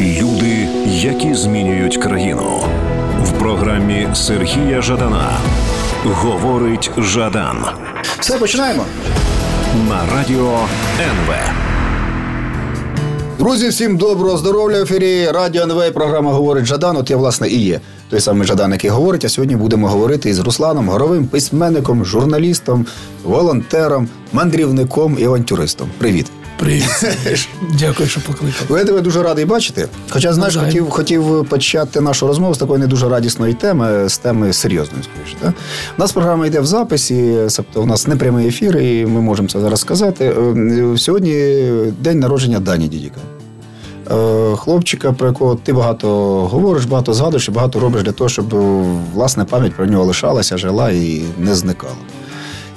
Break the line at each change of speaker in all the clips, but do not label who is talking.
Люди, які змінюють країну в програмі Сергія Жадана. Говорить Жадан
Все, починаємо.
на радіо НВ.
Друзі, всім доброго здоров'я в ефірі. Радіо НВ, програма говорить Жадан. От я, власне, і є той самий Жадан, який говорить. А сьогодні будемо говорити із Русланом Горовим, письменником, журналістом, волонтером, мандрівником і авантюристом. Привіт.
Привіт. Дякую, що покликав.
Я тебе дуже радий бачити. Хоча, знаєш,
Навзаєм.
хотів, хотів почати нашу розмову з такої не дуже радісної теми, з теми серйозної, скоріше. Так? У нас програма йде в записі, тобто у нас не прямий ефір, і ми можемо це зараз сказати. Е, Сьогодні день народження Дані Дідіка. Е, Хлопчика, про якого ти багато говориш, багато згадуєш і багато робиш для того, щоб власне пам'ять про нього лишалася, жила і не зникала.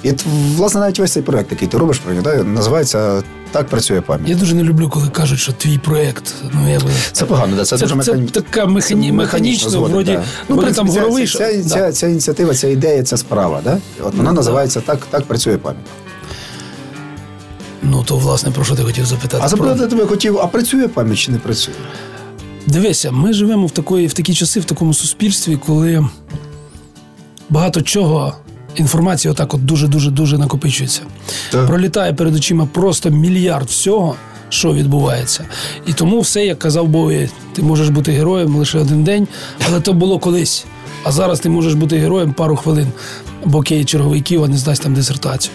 І власне, навіть весь цей проект, який ти робиш про називається Так працює пам'ять.
Я дуже не люблю, коли кажуть, що твій проект. Ну, я би...
Це погано, да? це,
Це,
дуже
це
механі...
така механі... механічно,
згоден,
вроді,
да.
ну, вроді там
ця- ця, ця,
да.
ця, ініціатива, ця ідея, ця справа. Да? От вона
Ну,
називається так, так працює пам'ять.
Ну, то, власне, про що ти хотів запитати?
А запитати
Про-
тебе хотів, а працює пам'ять чи не працює?
Дивися, ми живемо в, такої, в такі часи, в такому суспільстві, коли багато чого. Інформація отак от дуже-дуже-дуже накопичується.
Так.
Пролітає перед очима просто мільярд всього, що відбувається. І тому все, як казав Бові, ти можеш бути героєм лише один день, але то було колись. А зараз ти можеш бути героєм пару хвилин, бо Кей черговий Ківа не здасть там дисертацію.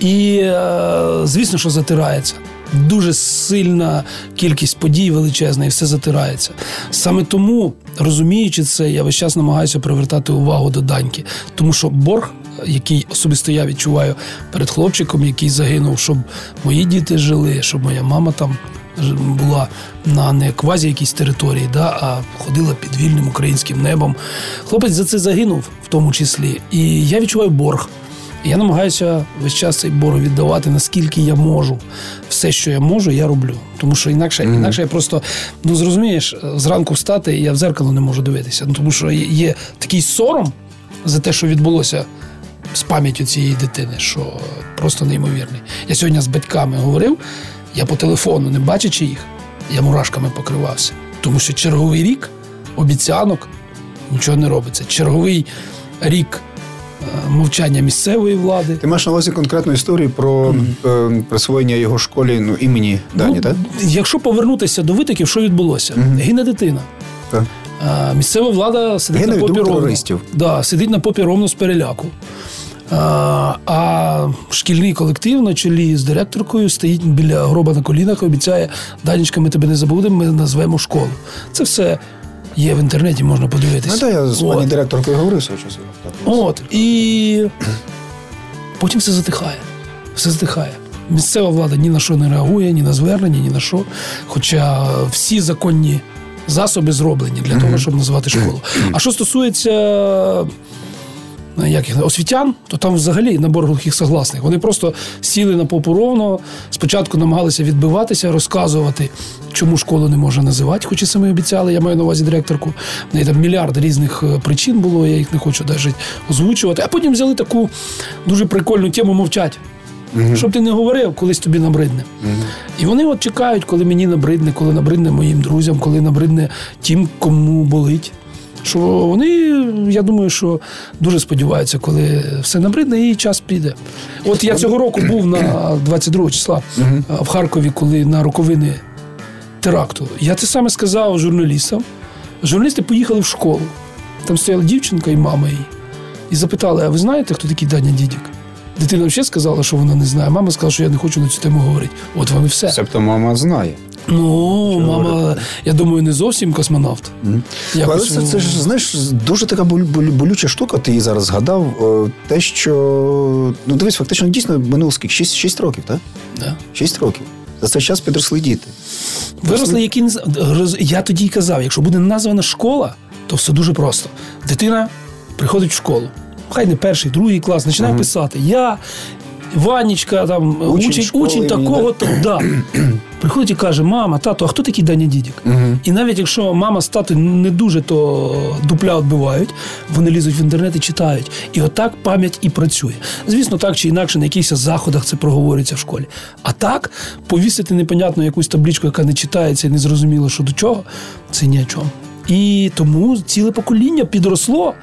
І е, звісно, що затирається. Дуже сильна кількість подій величезна, і все затирається. Саме тому, розуміючи це, я весь час намагаюся привертати увагу до даньки, тому що борг, який особисто я відчуваю перед хлопчиком, який загинув, щоб мої діти жили, щоб моя мама там була на не квазі якійсь території, да, а ходила під вільним українським небом. Хлопець за це загинув, в тому числі. І я відчуваю борг. Я намагаюся весь час цей борг віддавати, наскільки я можу. Все, що я можу, я роблю. Тому що інакше, інакше я просто ну зрозумієш, зранку встати, і я в зеркало не можу дивитися. Ну тому що є- такий сором за те, що відбулося з пам'яттю цієї дитини, що просто неймовірний. Я сьогодні з батьками говорив, я по телефону, не бачачи їх, я мурашками покривався. Тому що черговий рік обіцянок нічого не робиться. Черговий рік мовчання місцевої влади.
Ти маєш на увазі конкретну історію про е, присвоєння його школі ну, імені Дані,
Ну,
так?
Якщо повернутися до витоків, що відбулося? Гине дитина.
Так.
А, місцева влада сидить
Гине
на попі ровно. Да, сидить на попі ровно з переляку. А, а шкільний колектив на чолі з директоркою стоїть біля гроба на колінах і обіцяє, Данечка, ми тебе не забудемо, ми назвемо школу. Це все є в інтернеті, можна подивитися.
Ну, так, я з пані директоркою говорив свого часу.
От. І потім все затихає. Все затихає. Місцева влада ні на що не реагує, ні на звернення, ні на що. Хоча всі законні засоби зроблені для того, щоб назвати школу. А що стосується як їх, освітян, то там взагалі набор глухих согласних. Вони просто сіли на попу ровно, спочатку намагалися відбиватися, розказувати, чому школу не можна називати, хоч і самі обіцяли, я маю на увазі директорку. В неї там мільярд різних е, причин було, я їх не хочу навіть озвучувати. А потім взяли таку дуже прикольну тему мовчать. Щоб ти не говорив, колись тобі набридне. І вони от чекають, коли мені набридне, коли набридне моїм друзям, коли набридне тим, кому болить. Що вони, я думаю, що дуже сподіваються, коли все набридне, і час піде. От я цього року був на 22 числа в Харкові, коли на роковини теракту. Я це саме сказав журналістам. Журналісти поїхали в школу. Там стояла дівчинка і мама її. І запитали: а ви знаєте, хто такий Даня Дідік? Дитина взагалі сказала, що вона не знає. Мама сказала, що я не хочу на цю тему говорити. От вам і все.
Себто мама знає.
Ну, мама, я думаю, не зовсім космонавт.
Але це, це ж знаєш, дуже така болю- болю- болюча штука. Ти її зараз згадав. Е, Те, що ну дивись, фактично дійсно минуло скільки? 6, 6 років, так?
да.
6 років. За цей час підросли діти.
Виросли, які я тоді й казав, якщо буде названа школа, то все дуже просто. Дитина приходить в школу. Хай не перший, другий клас, починає писати. Я Ванечка, там
Учень
учень,
школи
учень, такого, то да. Приходить і каже: мама, тато, а хто такий Даня Дідік? І навіть якщо мама з татою не дуже то дупля відбивають, вони лізуть в інтернет і читають. І отак пам'ять і працює. Звісно, так чи інакше на якихось заходах це проговорюється в школі. А так, повісити непонятно якусь табличку, яка не читається і не зрозуміло, що до чого, це ні о чому. І тому ціле покоління підросло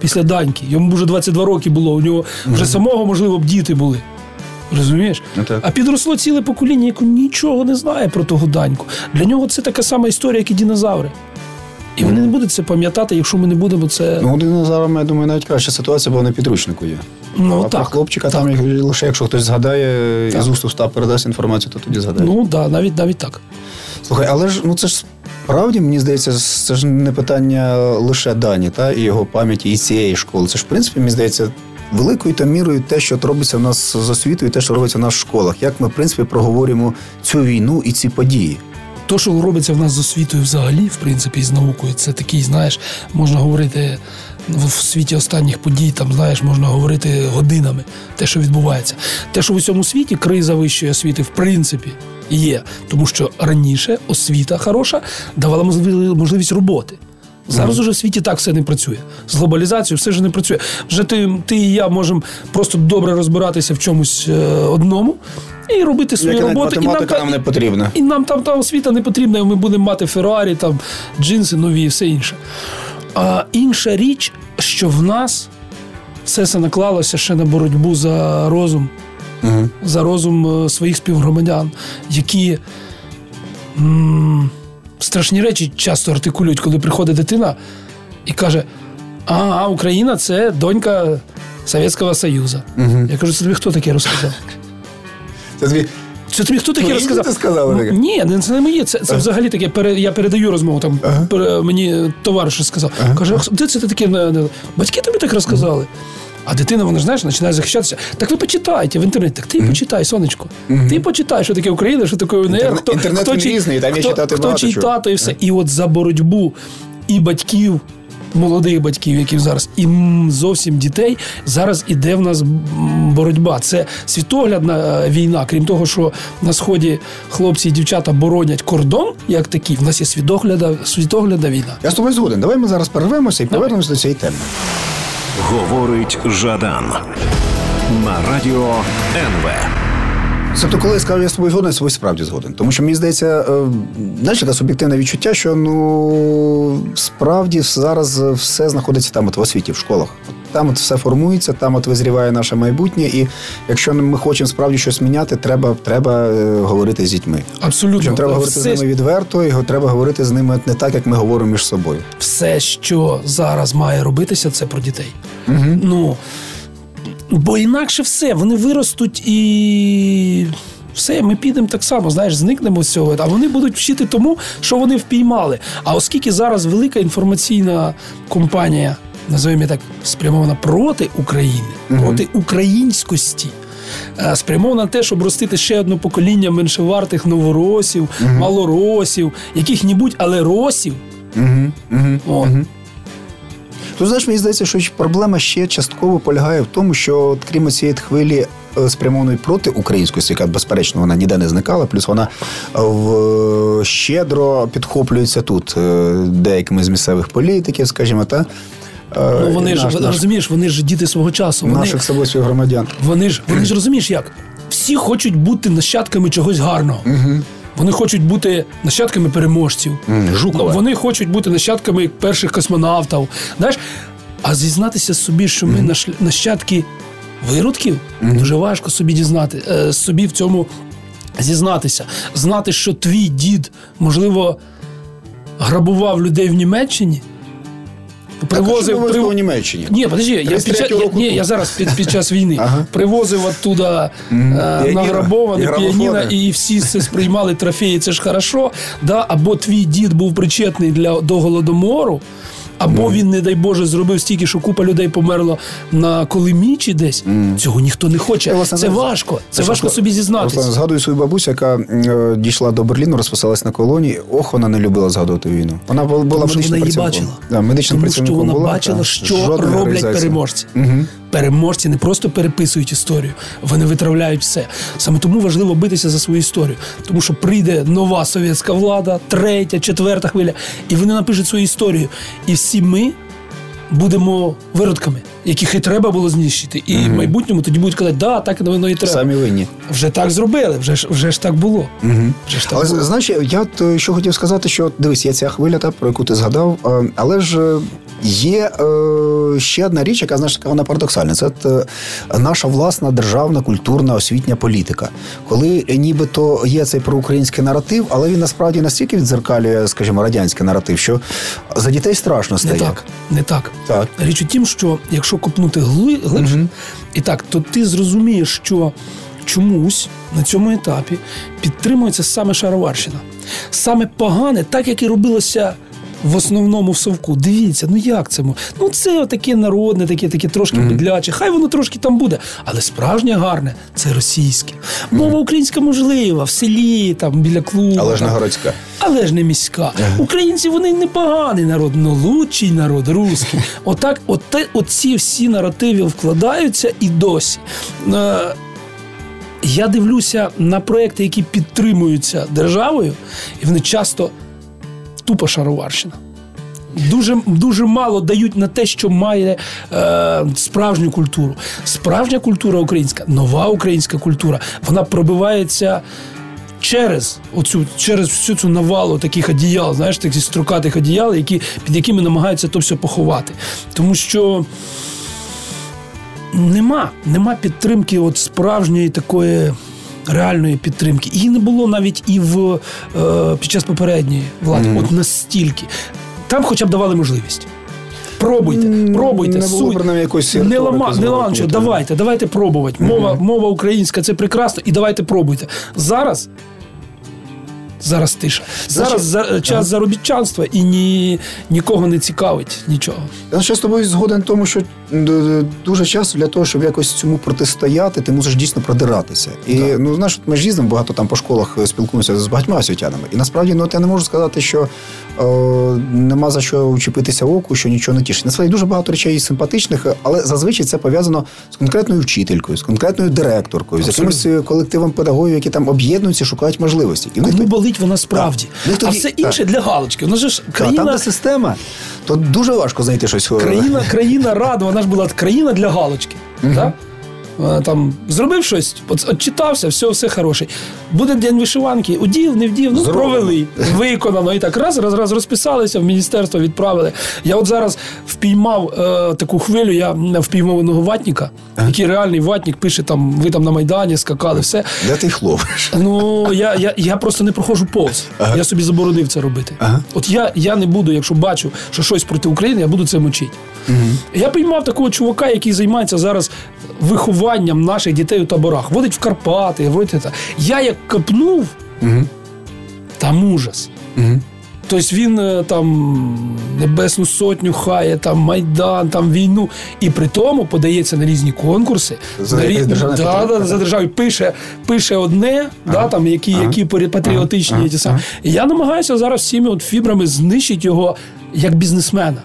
після Даньки. Йому вже 22 роки було, у нього вже самого, можливо, б діти були. Розумієш?
Ну, так.
А підросло ціле покоління, яке нічого не знає про того даньку. Для нього це така сама історія, як і динозаври. І вони не будуть це пам'ятати, якщо ми не будемо це.
Ну, динозаврами, я думаю, навіть краща ситуація, бо вони підручнику є.
Ну,
а
так,
про хлопчика
так.
там лише якщо хтось згадає
Так.
із уст в уста передасть інформацію, то тоді згадає.
Ну да, навіть навіть так.
Слухай, але ж ну це ж справді, мені здається, це ж не питання лише Дані, та і його пам'яті, і цієї школи. Це ж, в принципі, мені здається, великою та мірою те, що робиться в нас з освітою, те, що робиться в нас в школах. Як ми, в принципі, проговорюємо цю війну і ці події.
То, що робиться в нас з освітою взагалі, в принципі, з наукою, це такий, знаєш, можна говорити в світі останніх подій, там, знаєш, можна говорити годинами, те, що відбувається. Те, що в усьому світі криза вищої освіти, в принципі, є. Тому що раніше освіта хороша давала можливі- можливість роботи. Зараз уже в світі так все не працює. З глобалізацією все ж не працює. Вже ти, ти і я можемо просто добре розбиратися в чомусь е, одному і робити свою роботу. І
математика
та-
нам не потрібна.
і нам там та освіта не потрібна, і ми будемо мати Феррарі, там джинси нові і все інше. А інша річ, що в нас все це наклалося ще на боротьбу за розум,
Угу.
за розум е, своїх співгромадян, які м- страшні речі часто артикулюють, коли приходить дитина і каже: А, Україна це донька Совєтського Союзу.
Угу.
Я кажу, це тобі хто таке розказав?
Це тобі
Це тобі хто таке
Твої
розказав?
діти сказали
Ну,
таке?
Ні, не- це не моє. Це, це взагалі таке. Пере, я передаю розмову. Там пере- мені товариш сказав. Каже, де це ти таке? Батьки тобі так розказали. А дитина, вона ж знаєш, починає захищатися. Так ви почитайте в інтернеті. Так ти почитай, сонечко. Ти почитай, що таке Україна, що таке УНР.
Інтернет-
хто,
інтернет
хто,
він різний, там є
хто,
читати
хто чий тато і все. І от за боротьбу і батьків. Молодих батьків, яких зараз, і зовсім дітей зараз іде в нас боротьба. Це світоглядна е, війна. Крім того, що на сході хлопці і дівчата боронять кордон, як такий, в нас є світогляда, світоглядна війна.
Я з тобою згоден. Давай ми зараз перервемося і повернемося до цієї теми.
Говорить Жадан на радіо НВ.
Тобто, коли я сказав, я з тобою згоден, я з тобою справді згоден. Тому що мені здається, е, знаєш, таке суб'єктивне відчуття, що ну справді зараз все знаходиться там, от в освіті, в школах. Там от все формується, там от визріває наше майбутнє. І якщо ми хочемо справді щось міняти, треба, треба е, говорити з дітьми.
Абсолютно
Причому треба говорити з ними відверто, і треба говорити з ними не так, як ми говоримо між собою.
все, що зараз має робитися, це про дітей. Ну бо інакше все, вони виростуть і. Все, ми підемо так само, знаєш, зникнемо з цього, а вони будуть вчити тому, що вони впіймали. А оскільки зараз велика інформаційна компанія, називаємо так, спрямована проти України, проти українськості, е, спрямована на те, щоб ростити ще одне покоління меншовартих новоросів, малоросів, яких-небудь, але росів. От.
Тут знаєш, мені здається, що проблема ще частково полягає в тому, що от, крім цієї хвилі е, спрямованої проти українськості, яка безперечно вона ніде не зникала, плюс вона е, в, щедро підхоплюється тут деякими з місцевих політиків, скажімо, та
Ну вони ж
наш- наш-
розумієш, вони ж діти свого часу. Вони,
наших собою громадян.
вони ж вони ж розумієш як? Всі хочуть бути нащадками чогось гарного. Вони хочуть бути нащадками переможців.
Жукова.
Вони хочуть бути нащадками перших космонавтів. Знаєш? А зізнатися собі, що ми наш- нащадки виродків, дуже важко собі дізнати, е, собі в цьому зізнатися. Знати, що твій дід, можливо, грабував людей в Німеччині.
Привозив
Привозив,
прив...
прив-
в Німеччині.
ні, подожди, я, під, час, я, ні, я зараз під, під час війни
Ага.
привозив оттуда е, награбоване піаніно, і всі це сприймали трофеї, це ж хорошо. Да? Або твій дід був причетний для, до голодомору, або він, не дай Боже, зробив стільки, що купа людей померло на Колимі чи десь. Цього ніхто не хоче.
Це власне,
це важко. Це важко собі зізнатися.
Згадую свою бабусю, яка е, дійшла до Берліну, розписалась на колонії. Ох, вона не любила згадувати війну. Вона була, була
Тому що
медичним
вона її
працівником.
бачила.
Да, медичним
Тому що вона
була,
бачила,
та,
що роблять переможці.
Мгм.
Переможці не просто переписують історію, вони витравляють все. Саме тому важливо битися за свою історію, тому що прийде нова совєтська влада, третя, четверта хвиля, і вони напишуть свою історію. І всі ми будемо виродками, яких і треба було знищити. І в майбутньому тоді будуть казати, да, так воно і треба.
Самі винні.
Вже так зробили, вже ж вже ж так було.
Угу.
Вже ж так
Але
було.
знаєш, я от, е, що хотів сказати, що дивись, є ця хвиля, та, про яку ти згадав, е, але ж е, є е, ще одна річ, яка знаєш, вона парадоксальна. Це е, наша власна державна культурна освітня політика. Коли нібито є цей проукраїнський наратив, але він насправді настільки відзеркалює, скажімо, радянський наратив, що за дітей страшно
Не
стає.
так, не так.
Так.
Річ у тім, що якщо копнути гли- глибше, і так, то ти зрозумієш, що чомусь на цьому етапі підтримується саме шароварщина. Саме погане, так як і робилося. В основному в совку. Дивіться, ну як це? Ну це таке народне, таке, таке трошки підляче. Хай воно трошки там буде. Але справжнє гарне це російське. Мова українська можлива, в селі, там біля клубу.
Але ж не городська.
Але ж не міська. Українці вони непоганий народ, але лучший народ, русський. Отак, от, оці всі наративи вкладаються і досі. Е, Я дивлюся на проекти, які підтримуються державою, і вони часто тупо шароварщина. Дуже, дуже мало дають на те, що має е, справжню культуру. Справжня культура українська, нова українська культура, вона пробивається через оцю, через всю цю навалу таких одіял, знаєш, таких строкатих одіял, які, під якими намагаються то все поховати. Тому що нема, нема підтримки от справжньої такої. Реальної підтримки. Її не було навіть і в е, під час попередньої влади. От настільки. Там хоча б давали можливість. Пробуйте, пробуйте.
не було, принаймні, якось
не лама, не ланчо, давайте, давайте пробувати. Мова, мова українська це прекрасно, і давайте пробуйте. Зараз. Зараз тиша. Зараз за, час заробітчанства і ні, нікого не цікавить нічого.
Я ще з тобою згоден в тому, що дуже часто для того, щоб якось цьому протистояти, ти мусиш дійсно продиратися. І ну знаєш, ми ж їздимо багато там по школах е, спілкуємося з багатьма освітянами. І насправді ну, я не можу сказати, що е, нема за що учепитися оку, що нічого не тішить. Насправді дуже багато речей симпатичних, але зазвичай це пов'язано з конкретною вчителькою, з конкретною директоркою, з якимось е, колективом педагогів, які там об'єднуються, шукають можливості. І
Кому болить вона насправді.
Ну,
А все інше для галочки. Вона же ж
Та, там,
країна,
де система, то дуже важко знайти щось. е,
країна, країна рада, вона ж була країна для галочки. Так? Е, Там зробив щось, от, отчитався, все, все хороше. Буде день вишиванки, удів, не вдів, ну
Зроблено.
провели, виконано. І так раз, раз, раз розписалися, в міністерство відправили. Я от зараз впіймав е, таку хвилю, я м, впіймав одного ватніка, який реальний ватнік пише там, ви там на Майдані скакали, все.
Де ти їх ловиш?
Ну я, я, я просто не проходжу повз. Я собі заборонив це робити.
Ага.
От я, я не буду, якщо бачу, що щось проти України, я буду це мочити. Я піймав такого чувака, який займається зараз вихованням наших дітей у таборах. Водить в Карпати, водить це. Я як копнув, там ужас. Тобто він е, там Небесну Сотню хає, там Майдан, там війну. І при тому подається на різні конкурси.
За
на
якесь
рі- да, да, за державою пише, пише одне, да, там, які, які патріотичні.
ага,
ті самі. І я намагаюся зараз всіми от фібрами знищити його як бізнесмена.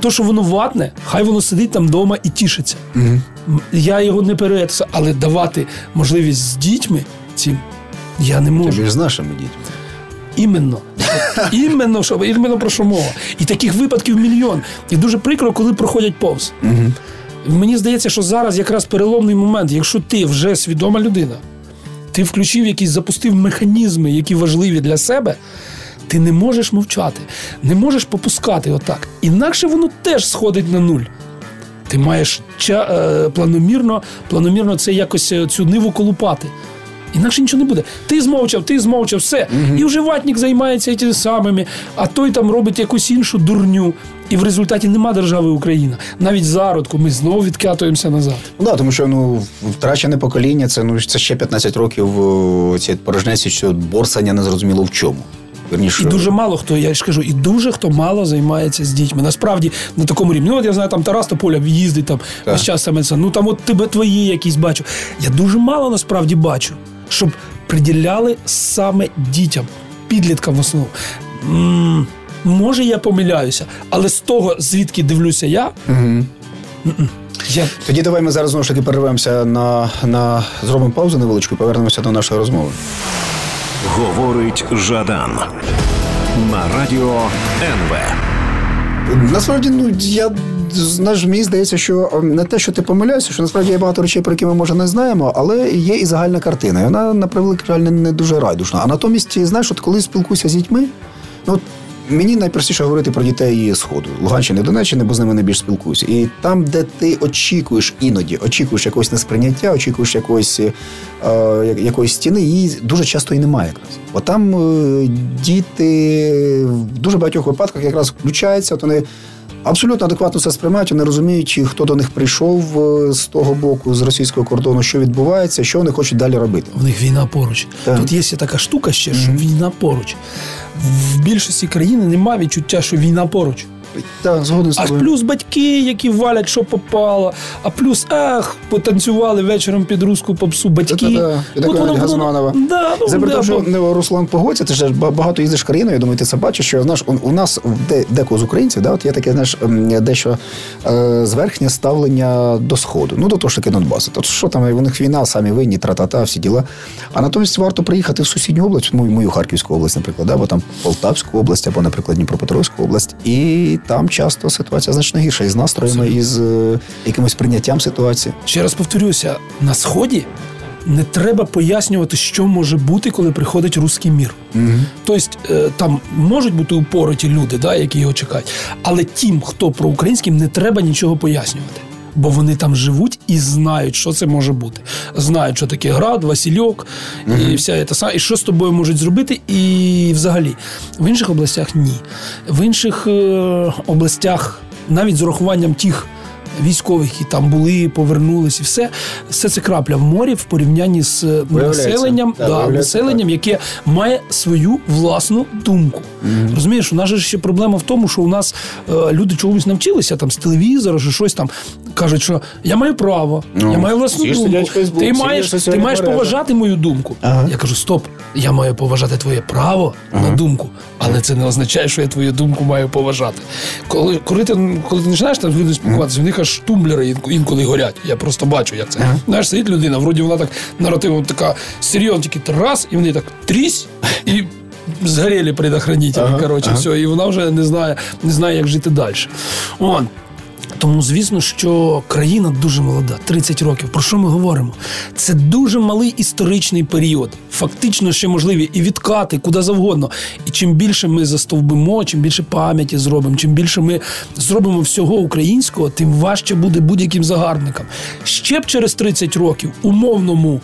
То, що воно ватне, хай воно сидить там вдома і тішиться. М, Я його не перетисав, але давати можливість з дітьми цим я не можу.
Тобі ж з нашими дітьми.
Іменно. Іменно, що, іменно про що мова. І таких випадків мільйон. І дуже прикро, коли проходять повз. Мені здається, що зараз якраз переломний момент, якщо ти вже свідома людина, ти включив якісь, запустив механізми, які важливі для себе, ти не можеш мовчати, не можеш попускати отак. Інакше воно теж сходить на нуль. Ти маєш ча- е, планомірно, планомірно це якось е, цю ниву колупати. Інакше нічого не буде. Ти змовчав, ти змовчав, все. І вже ватник займається тими самими, а той там робить якусь іншу дурню. І в результаті нема держави Україна. Навіть зародку ми знову відкатуємося назад.
Ну да, тому що ну втрачене покоління, це ну це ще 15 років ці порожнеці, що борсання не зрозуміло в чому. Вірніше,
І дуже мало хто, я ж кажу, і дуже хто мало займається з дітьми. Насправді на такому рівні. Ну, от я знаю, там Тарас Тополя їздить там весь час саме це. Ну там от тебе твої якісь бачу. Я дуже мало насправді бачу, щоб приділяли саме дітям, підліткам в основному. М, може, я помиляюся, але з того, звідки дивлюся я, м-м, Я...
Тоді давай ми зараз знову ж таки перервемося на, на зробимо паузу невеличку і повернемося до нашої розмови.
Говорить Жадан на радіо НВ.
Насправді, ну я знаєш, мені здається, що не те, що ти помиляєшся, що насправді є багато речей, про які ми може не знаємо, але є і загальна картина. І вона на превеликий жаль не дуже райдушна. А натомість, знаєш, от коли спілкуюся з дітьми, ну Мені найпростіше говорити про дітей Сходу, Луганщини, Донеччини, бо з ними найбільш спілкуюся. І там, де ти очікуєш іноді, очікуєш якогось несприйняття, очікуєш якоїсь е, якоїсь стіни, її дуже часто і немає якраз. Бо там е, діти в дуже багатьох випадках якраз включаються, от вони абсолютно адекватно все сприймають, вони розуміють, хто до них прийшов е, з того боку, з російського кордону, що відбувається, що вони хочуть далі робити.
В них війна поруч. Так. Тут є така штука ще, що mm-hmm. війна поруч. В більшості країн немає відчуття, що війна поруч.
Так, згоден з
А плюс батьки, які валять, що попало, а плюс ах, потанцювали вечором під русську попсу батьки.
От воно, Газманова.
Да, ну,
Це при
да,
тому, що бо... Руслан погодиться, ти ж багато їздиш країною, я думаю, ти це бачиш, що знаєш, у нас де, декого з українців, да, от є таке, знаєш, дещо е, зверхнє ставлення до Сходу. Ну, до того ж таки Донбасу. Тобто, що там, у них війна, самі винні, тра-та-та, всі діла. А натомість варто приїхати в сусідню область, мою, мою Харківську область, наприклад, да, або там Полтавську область, або, наприклад, Дніпропетровську область. І там часто ситуація значно гірша із настроями, і з е, якимось прийняттям ситуації.
Ще раз повторюся: на сході не треба пояснювати, що може бути, коли приходить русський мір. Угу. Тобто е, там можуть бути упороті люди, да, які його чекають, але тим, хто про українським, не треба нічого пояснювати. Бо вони там живуть і знають, що це може бути. Знають, що таке град, Васильок mm і вся та сама, і що з тобою можуть зробити. І взагалі в інших областях ні. В інших е- областях, навіть з урахуванням тих військових, які там були, повернулись, і все все це крапля в морі в порівнянні з е, населенням, да, да, населенням, яке має свою власну думку. Mm-hmm. Розумієш, у нас же ще проблема в тому, що у нас е, люди чогось навчилися там з телевізора, що щось там кажуть, що я маю право, ну, я маю власну думку. Facebook, ти маєш ти маєш поважати мою думку. Ага. Я кажу, стоп, я маю поважати твоє право ага. на думку, але це не означає, що я твою думку маю поважати. Коли коли ти коли ти починаєш там людьми спілкуватися, в них аж тумблери інколи горять. Я просто бачу, як це. Ага. Знаєш, сидить людина, вроді вона так наративом така серйозна, тільки раз, і вони так трісь і. Згоріли предохранителі, ага, коротше, ага. все, і вона вже не знає, не знає, як жити далі. Он. Тому, звісно, що країна дуже молода, 30 років. Про що ми говоримо? Це дуже малий історичний період. Фактично, ще можливі і відкати, куди завгодно. І чим більше ми застовбимо, чим більше пам'яті зробимо, чим більше ми зробимо всього українського, тим важче буде будь-яким загарбникам. Ще б через 30 років умовному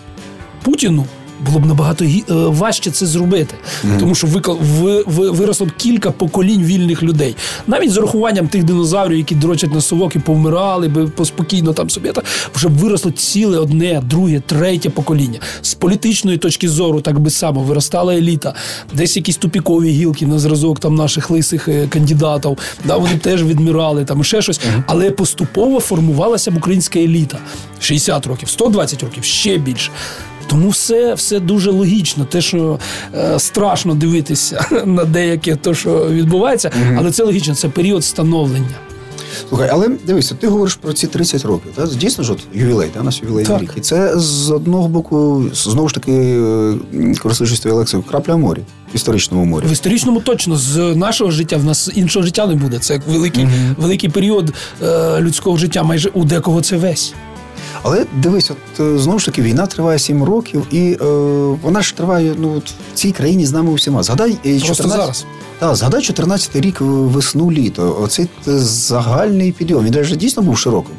Путіну було б набагато е, важче це зробити, mm-hmm. тому що ви, ви, виросло б кілька поколінь вільних людей, навіть з урахуванням тих динозаврів, які дрочать на совок і повмирали би поспокійно там собі, та вже б виросло ціле одне, друге, третє покоління. З політичної точки зору, так би само виростала еліта, десь якісь тупікові гілки на зразок там наших лисих е, кандидатів. Да, вони теж відмирали там ще щось, mm-hmm. але поступово формувалася б українська еліта. 60 років, 120 років, ще більше. Тому все все дуже логічно. Те, що е, страшно дивитися на деяке, то що відбувається, угу. але це логічно, це період становлення.
Слухай, але дивися, ти говориш про ці 30 років. Та? Дійсно ж от ювілей, та? у нас ювілейний рік. І це з одного боку, знову ж таки, е, користуючись твоєю лекцією, крапля в морі. В історичному морі.
В історичному точно з нашого життя в нас іншого життя не буде. Це великий угу. великий період е, людського життя, майже у декого це весь.
Але дивись, от е, знову ж таки, війна триває сім років, і е, вона ж триває ну, от, в цій країні з нами усіма. Згадай
14... Е, зараз.
Так, згадай 14-й рік весну літо. Оцей загальний підйом. Він вже дійсно був широким.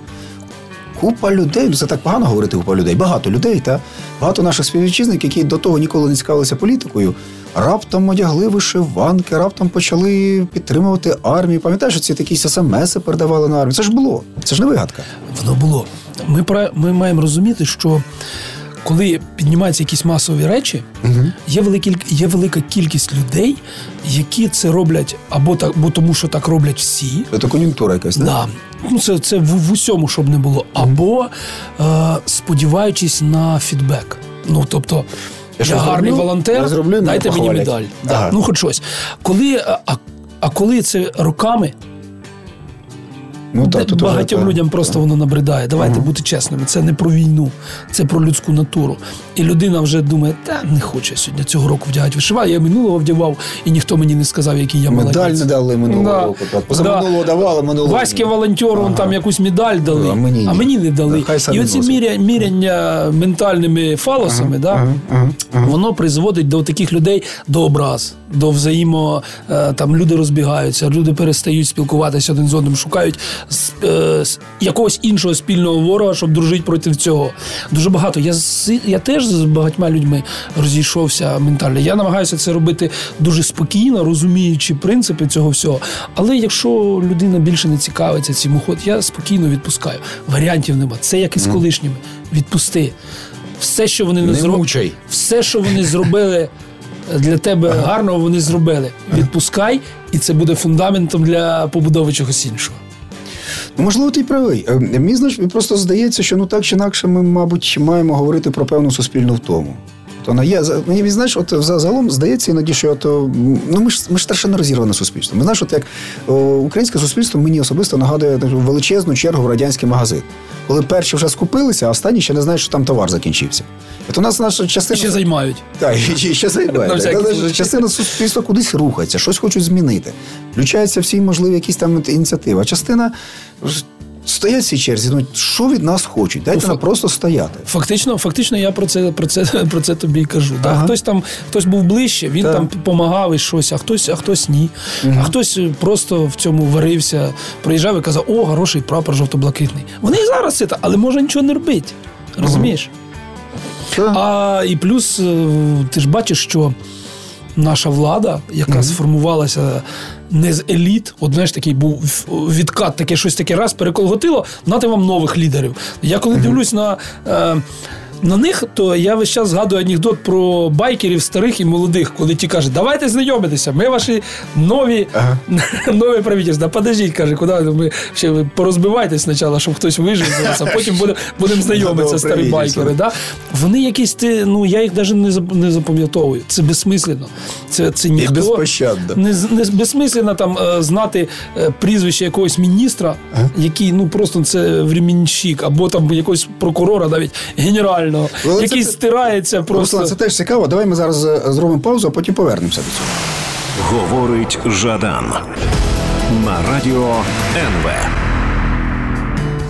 Купа людей, ну це так погано говорити купа людей. Багато людей, та багато наших співвітчизників, які до того ніколи не цікавилися політикою, раптом одягли вишиванки, раптом почали підтримувати армію. Пам'ятаєш, ці такі смс передавали на армію. Це ж було, це ж не вигадка.
Воно було. Ми ми маємо розуміти, що коли піднімаються якісь масові речі, угу. є велика, є велика кількість людей, які це роблять або так, бо тому, що так роблять всі.
Це кон'юнктура якась не?
Да. Ну, це це в, в усьому, щоб не було, або е, сподіваючись на фідбек. Ну тобто. Я, я гарний волонтер,
я зроблю,
дайте мені медаль. Ага. Да, ну хоч щось. Коли, а, а коли це роками
Ну,
Де-
тут
багатьом
так.
людям просто воно набридає. Давайте бути чесними. Це не про війну, це про людську натуру. І людина вже думає, та не хоче сьогодні цього року вдягати вишиваю. Я минулого вдягав, і ніхто мені не сказав, який я молодець.
Медаль не дали минулого
Да.
року. Позаминулого давали, минулого.
Ваське волонтеру он там якусь медаль дали,
А мені ні.
не дали.
Да,
і оці міря, міряння ментальними фалосами, да, воно призводить до таких людей до образ, до взаємо. е, Там люди розбігаються, люди перестають спілкуватися один з одним, шукають с- е, с- якогось іншого спільного ворога, щоб дружити проти цього. Дуже багато. Я з я теж з багатьма людьми розійшовся ментально. Я намагаюся це робити дуже спокійно, розуміючи принципи цього всього. Але якщо людина більше не цікавиться цим уход, я спокійно відпускаю. Варіантів нема. Це як і з колишніми. Відпусти. Все, що вони не, зробили, все, що вони зробили для тебе гарного, вони зробили. Відпускай, і це буде фундаментом для побудови чогось іншого.
Можливо, ти й правий. Е, Мені просто здається, що ну так чи інакше ми, мабуть, маємо говорити про певну суспільну втому. Вона є. Мені знаєш, от загалом здається іноді, що от, ну ми ж ми ж страшенно розірване суспільство. Ми знаєш, от як о, українське суспільство мені особисто нагадує таку величезну чергу в радянський магазин. Коли перші вже скупилися, а останні ще не знають, що там товар закінчився. От у нас наша частина.
ще займають.
Так, і ще
На
Так. Частина суспільства кудись рухається, щось хочуть змінити. Включаються всі можливі якісь там ініціативи. А частина стоять цій черзі. Ну, що від нас хочуть? Дайте
Ну,
нам просто стояти.
Фактично, фактично, я про це, про це, про це тобі і кажу.
Ага.
Хтось там хтось був ближче, він
Так.
там допомагав і щось, а хтось, а хтось ні. А хтось просто в цьому варився, приїжджав і казав, о, хороший прапор жовто-блакитний. Вони і зараз це, але може нічого не робити. Розумієш?
Так.
А і плюс е, ти ж бачиш, що наша влада, яка сформувалася не з еліт, от знаєш, такий був відкат, таке щось таке раз переколготило, нати вам нових лідерів. Я коли дивлюсь на. Е, на них, то я весь час згадую анекдот про байкерів старих і молодих, коли ті кажуть, давайте знайомитися, ми ваші нові,
Ага.
нові правительства. Подождіть, каже, куди ми ще порозбивайтесь спочатку, щоб хтось вижив з вас, а потім будемо будемо знайомитися, старі байкери. Да? Вони якісь ти, ну я їх навіть не запам'ятовую. Це безсмислено. Це, це ніхто
безпощадно.
не, не безсмислено там е, знати е, прізвище якогось міністра, який ну просто це временщик, або там якогось прокурора, навіть генерального,
Ну, це-
який
це-
стирається просто.
Руслан, це теж цікаво. Давай ми зараз е, зробимо паузу, а потім повернемося до цього.
Говорить Жадан на радіо НВ.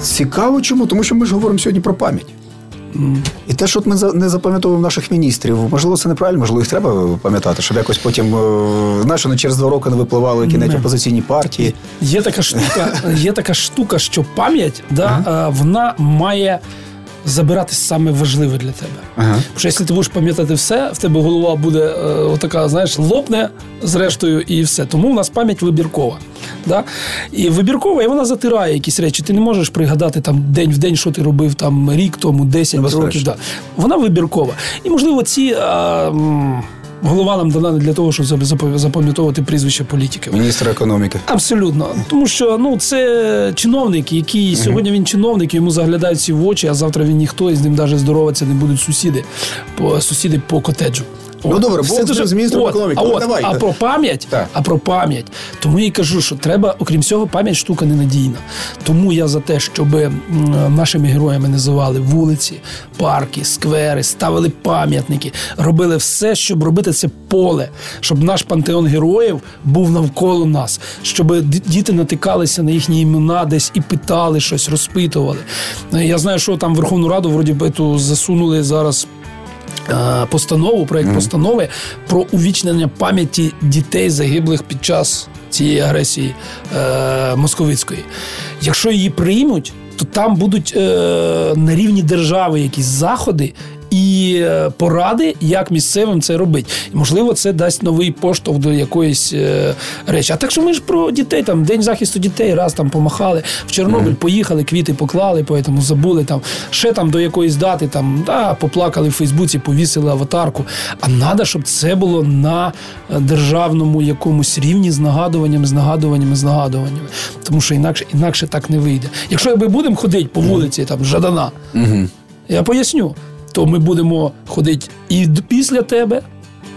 Цікаво чому? Тому що ми ж говоримо сьогодні про пам'ять. І те, що ми не запам'ятовуємо наших міністрів, можливо, це неправильно, можливо, їх треба пам'ятати, щоб якось потім, е, знаєш, вони через два роки не випливали які навіть опозиційні партії.
Є така штука, є така штука, що пам'ять, да, е, вона має забирати саме важливе для тебе.
Ага.
Що якщо ти будеш пам'ятати все, в тебе голова буде е, отака, знаєш, лопне зрештою, і все. Тому в нас пам'ять вибіркова. Да? І вибіркова, і вона затирає якісь речі. Ти не можеш пригадати там день в день, що ти робив там рік тому, 10
Ну, безперечно.
років. Да. Вона вибіркова. І, можливо, ці. А, м, Голова нам дана не для того, щоб запам- запам'ятовувати прізвище політиків.
Міністр економіки.
Абсолютно, тому що ну це чиновник, який сьогодні він чиновник, йому заглядають всі в очі, а завтра він ніхто і з ним навіть здороватися не будуть сусіди по сусіди по котеджу.
Ну, добре,
все
Бог з міністром
от,
економіки.
А,
Ну,
от,
давай.
а про пам'ять,
Так.
а про пам'ять. Тому я й кажу, що треба, окрім цього, пам'ять штука ненадійна. Тому я за те, щоб нашими героями називали вулиці, парки, сквери, ставили пам'ятники, робили все, щоб робити це поле, щоб наш пантеон героїв був навколо нас, щоб діти натикалися на їхні імена десь і питали щось, розпитували. Е, Я знаю, що там Верховну Раду вроді би ту засунули зараз постанову, проект постанови про увічнення пам'яті дітей загиблих під час цієї агресії е, московицької. Якщо її приймуть, то там будуть е, на рівні держави якісь заходи. І е, поради, як місцевим це робити. Можливо, це дасть новий поштовх до якоїсь е, речі. А так що ми ж про дітей, там День захисту дітей, раз там помахали, в Чорнобиль поїхали, квіти поклали, поэтому забули там ще там до якоїсь дати, там да, поплакали в Фейсбуці, повісили аватарку. А треба, щоб це було на е, державному якомусь рівні з нагадуваннями, з нагадуваннями, з нагадуваннями. Тому що інакше, інакше так не вийде. Якщо ми будемо ходити по вулиці, там Жадана, я поясню, то ми будемо ходити і після тебе.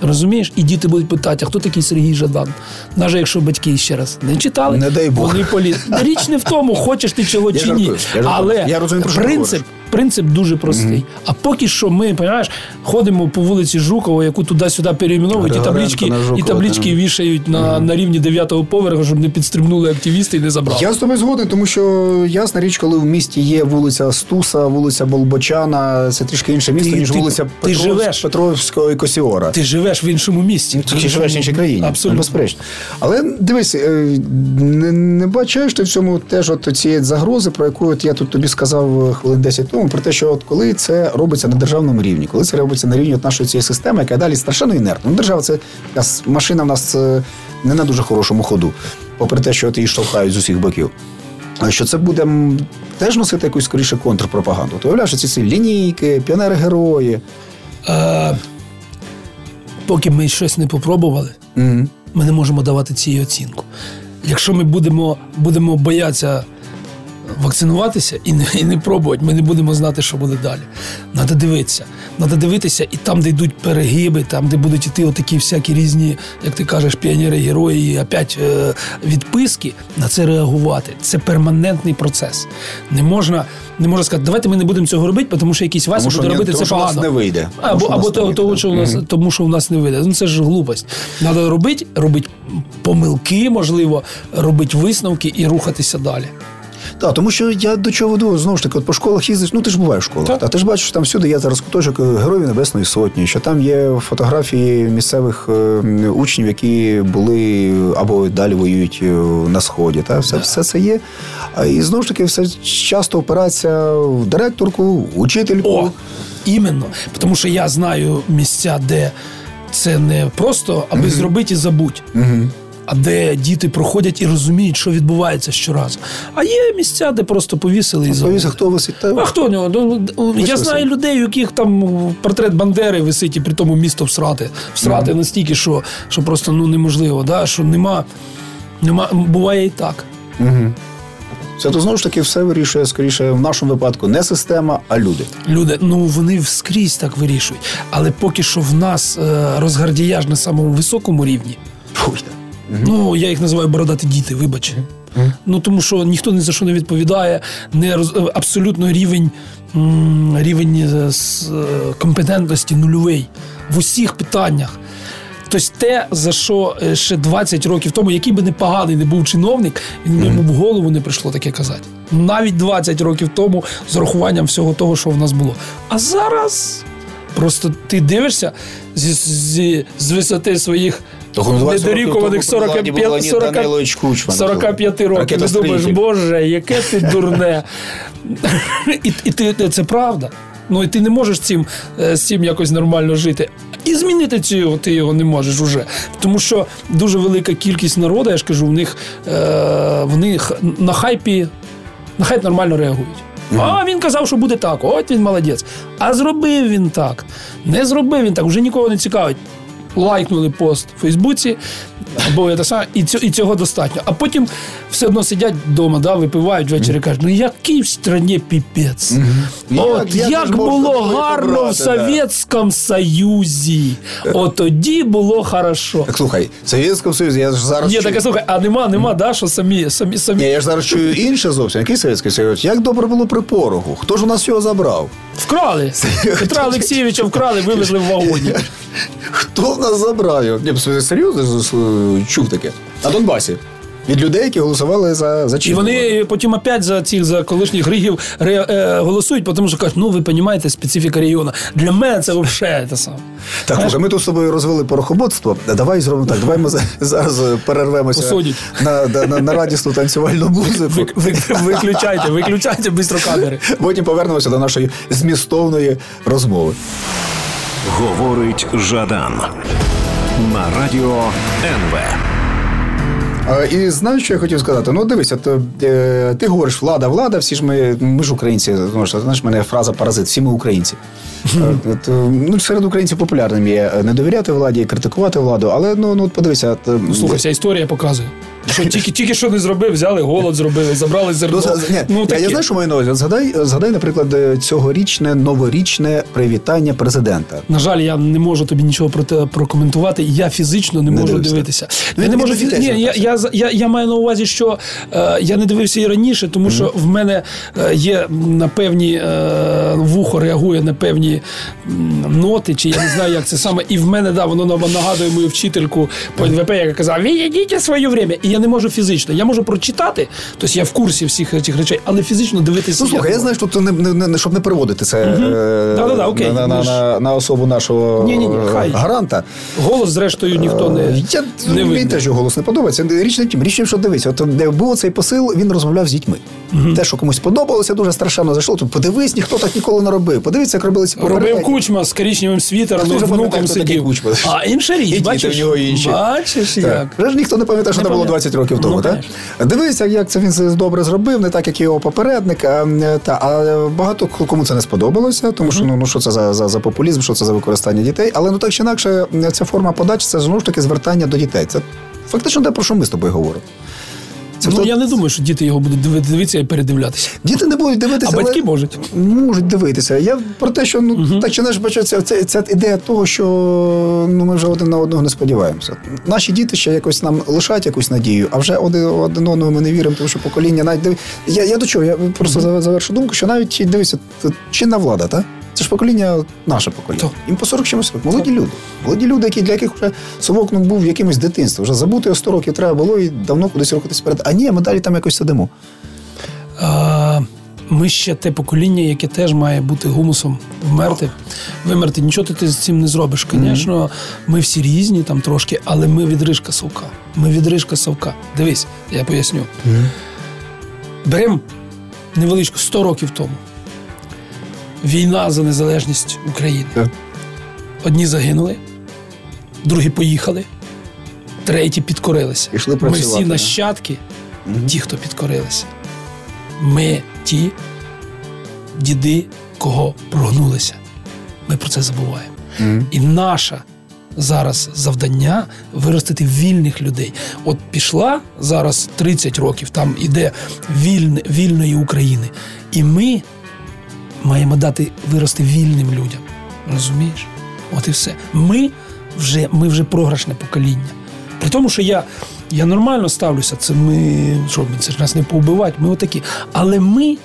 Розумієш? І діти будуть питати, а хто такий Сергій Жадан? Навіть якщо батьки ще раз не читали,
Не дай Бог.
вони полі... Річ не в тому, хочеш ти чого
Я
чи ні.
я.
Але
Я розумію,
принцип. Принцип дуже простий. А поки що ми, розумієш, ходимо по вулиці Жукова, яку туди-сюди переименовують, і таблички,
Жукова,
і таблички
так.
вішають на, на рівні дев'ятого поверху, щоб не підстрибнули активісти і не забрали.
Я з тобою згоден, тому що ясна річ, коли в місті є вулиця Стуса, вулиця Болбочана, це трішки інше місто,
Ти-
ніж
ти-
вулиця
ти
Петров...
живеш.
Петровського і Косіора.
Ти живеш в іншому місті.
Ти живеш в іншій країні.
Абсолютно.
Безперечно. Але дивись, е, не, не бачиш ти в цьому теж от цієї загрози, про яку от я тут тобі сказав е, хвилин 10 тому, про те, що от коли це робиться на державному рівні, коли це робиться на рівні от нашої цієї системи, яка далі страшенно інертна. Ну, держава це машина в нас е, не на дуже хорошому ходу, попри те, що от її штовхають з усіх боків. Що це буде теж носити якусь скоріше контрпропаганду. Ти уявляєш, ці всі лінійки, піонери-герої.
Е, поки ми щось не попробували,
Мгм.
ми не можемо давати цій оцінку. Якщо ми будемо, будемо боятися вакцинуватися і не, і не пробувати, ми не будемо знати, що буде далі. Треба дивитися. Треба дивитися, і там, де йдуть перегиби, там, де будуть іти отакі всякі різні, як ти кажеш, піонери, герої, і опять е, відписки, на це реагувати. Це перманентний процес. Не можна, не можна сказати, давайте ми не будемо цього робити, тому що якийсь Вася буде робити
тому
це погано.
не вийде.
Або, або того, того, що у нас, тому що у нас не вийде. Ну це ж глупость. Треба робити, робити помилки, можливо, робити висновки і рухатися далі.
Так, тому що я до чого веду, знову ж таки, от по школах їздиш, ну ти ж буваєш в школах.
Так.
Та ти ж бачиш, там всюди є зараз куточок Героїв Небесної Сотні, що там є фотографії місцевих е, учнів, які були або далі воюють е, на сході. Та все, все це є. І знову ж таки, все часто опирається в директорку, учительку.
О, іменно. Тому що я знаю місця, де це не просто аби зробити і забудь. А де діти проходять і розуміють, що відбувається щоразу. А є місця, де просто повісили і забули.
Хто висить? Та,
А хто нього? Ну, Я
висить.
знаю людей, у яких там портрет Бандери висить, і при тому місто всрати. Всрати настільки, що, що просто ну, неможливо, да? що нема, нема. Буває і так.
Це то знову ж таки все вирішує скоріше в нашому випадку не система, а люди.
Люди, ну вони скрізь так вирішують. Але поки що в нас е, розгардіяж на самому високому рівні.
Фуй.
Ну, я їх називаю бородаті діти, вибач. Ну тому що ніхто ні за що не відповідає, не роз, е, абсолютно рівень, рівень е, е, компетентності нульовий в усіх питаннях. Тобто те, за що ще 20 років тому, який би не поганий не був чиновник, він би йому в голову не прийшло таке казати. Навіть 20 років тому з урахуванням всього того, що в нас було. А зараз просто ти дивишся зі, зі, з висоти своїх недорікуваних 45, 40, 45 років. Ти думаєш, боже, яке ти дурне. і, і ти, це правда. Ну і ти не можеш цим, е, з цим якось нормально жити. І змінити цього ти його не можеш уже. Тому що дуже велика кількість народу, я ж кажу, в них е, вони х- на хайпі, на хайп нормально реагують. А він казав, що буде так. От він молодець. А зробив він так. Не зробив він так, вже нікого не цікавить. Лайкнули пост в Фейсбуці, або це саме, і, цього, і цього достатньо. А потім все одно сидять вдома, да, випивають ввечері, кажуть, ну який в страні піпець. От
Як-
як, було гарно
побрати,
в Совєтському Союзі. От тоді було хорошо.
Так слухай, в Совєтському Союзі я ж зараз.
Ні,
чую-
так слухай, а нема, нема, да, що самі, самі, самі.
Ні, я ж зараз чую інше зовсім. Який Совєтський Союз? Як добре було при порогу? Хто ж у нас його забрав?
Вкрали. Петра Олексійовича вкрали, вивезли в вагоні.
Хто в нас забрав? Ні, серйозно чув таке. На Донбасі. Від людей, які голосували за, за
І вони потім опять за цих за колишніх григів ре, е, голосують, тому що кажуть, ну ви розумієте, специфіка регіону. Для мене це взагалі те саме.
Так, слухай, ми тут з тобою розвели порохоботство. Давай зробимо так. Давай ми зараз перервемося на, на, на, на радісну танцювальну музику.
Ви, ви, виключайте, виключайте швидко камери.
Потім повернемося до нашої змістовної розмови.
Говорить Жадан на радіо НВ.
І знаєш, що я хотів сказати? Ну, дивись, от, е, ти говориш, влада, влада, всі ж ми, ми ж українці. Тому що, знаєш, мене фраза паразит, всі ми українці. Е, От, е, ну, серед українців популярним є не довіряти владі, критикувати владу, але ну, ну подивися. От, е,
Ну, слухай, ця історія показує. Що тільки, тільки що не зробив, взяли голод, зробили, забрали зерно.
Ну, ні,
ну,
я,
таке.
я знаю, що маю на увазі. Згадай, згадай, наприклад, е, цьогорічне новорічне привітання президента.
На жаль, я не можу тобі нічого про те прокоментувати. Я фізично не,
Не
можу
дивився.
дивитися.
Ну,
я не
він
можу
до
фі...
дітей
Ні, я, я, я, я маю на увазі, що е, я не дивився і раніше, тому що в мене е, є на певні е, вухо реагує на певні ноти, чи я не знаю, як це саме. І в мене да, воно нагадує мою вчительку по НВП, яка казала: відійдіть своє время. І я не можу фізично. Я можу прочитати, тобто я в курсі всіх цих речей, але фізично дивитися.
Ну, слухай, я знаю, що тут не, не, не, щоб не переводити це е,
Да-да-да, окей.
на, на, на, на особу нашого
Ні-ні-ні,
е,
хай.
гаранта.
голос, зрештою, ніхто не,
Я,
не
мені теж голос не подобається. Річ не тім, річ в тім, що дивись, от де був цей посил, він розмовляв з дітьми. Те, що комусь подобалося, дуже страшенно зайшло. Тут подивись, ніхто так ніколи не робив. Подивіться, як робили ці
Робив кучма з коричневим світером, і внуком сидів. А інша річ,
І діти
бачиш,
в нього інші.
бачиш, як.
Вже ж ніхто не пам'ятає, що
Не
було
пам'ятаю.
20 років тому,
Ну,
так? Дивися, як це він добре зробив, не так, як його попередник. А, та, а багато кому це не сподобалося, тому що ну, ну що це за, за, за популізм, що це за використання дітей. Але ну так чи інакше, ця форма подачі це знову ж таки звертання до дітей. Це фактично те, про що ми з тобою говоримо. Це
Ну,
то-
я не думаю, що діти його будуть диви- дивитися і передивлятися.
Діти не будуть дивитися,
А
але
батьки можуть.
можуть дивитися. Я про те, що ну так чи не ж бачу, це, це, це ідея того, що ну ми вже один на одного не сподіваємося. Наші діти ще якось нам лишають якусь надію, а вже один, один одного ми не віримо, тому що покоління навіть див... я, я до чого? Я просто mm завершу думку, що навіть дивися, чинна влада, так? Це ж покоління, наше покоління.
Так.
Їм по 40 чимось років. Молоді люди. Молоді люди, які, для яких вже совок ну, був якимось дитинством. Вже забути його 100 років треба було і давно кудись рухатись вперед. А ні, ми далі там якось сидимо.
А, ми ще те покоління, яке теж має бути гумусом вмерти. Вимерти. Нічого ти з цим не зробиш. Звісно, ми всі різні там трошки, але ми відрижка совка. Ми відрижка совка. Дивись, я поясню. Беремо невеличку 100 років тому. Війна за незалежність України. Одні загинули, другі поїхали, треті підкорилися.
Пішли
Ми всі нащадки, ті, хто підкорилися. Ми ті діди, кого прогнулися. Ми про це забуваємо. І наша зараз завдання виростити вільних людей. От пішла зараз 30 років, там іде вільне, вільної України. І ми маємо дати вирости вільним людям. Розумієш? От і все. Ми вже, ми вже програшне покоління. При тому, що я, я нормально ставлюся, це ми. Що це ж нас не повбивати, ми отакі. Але ми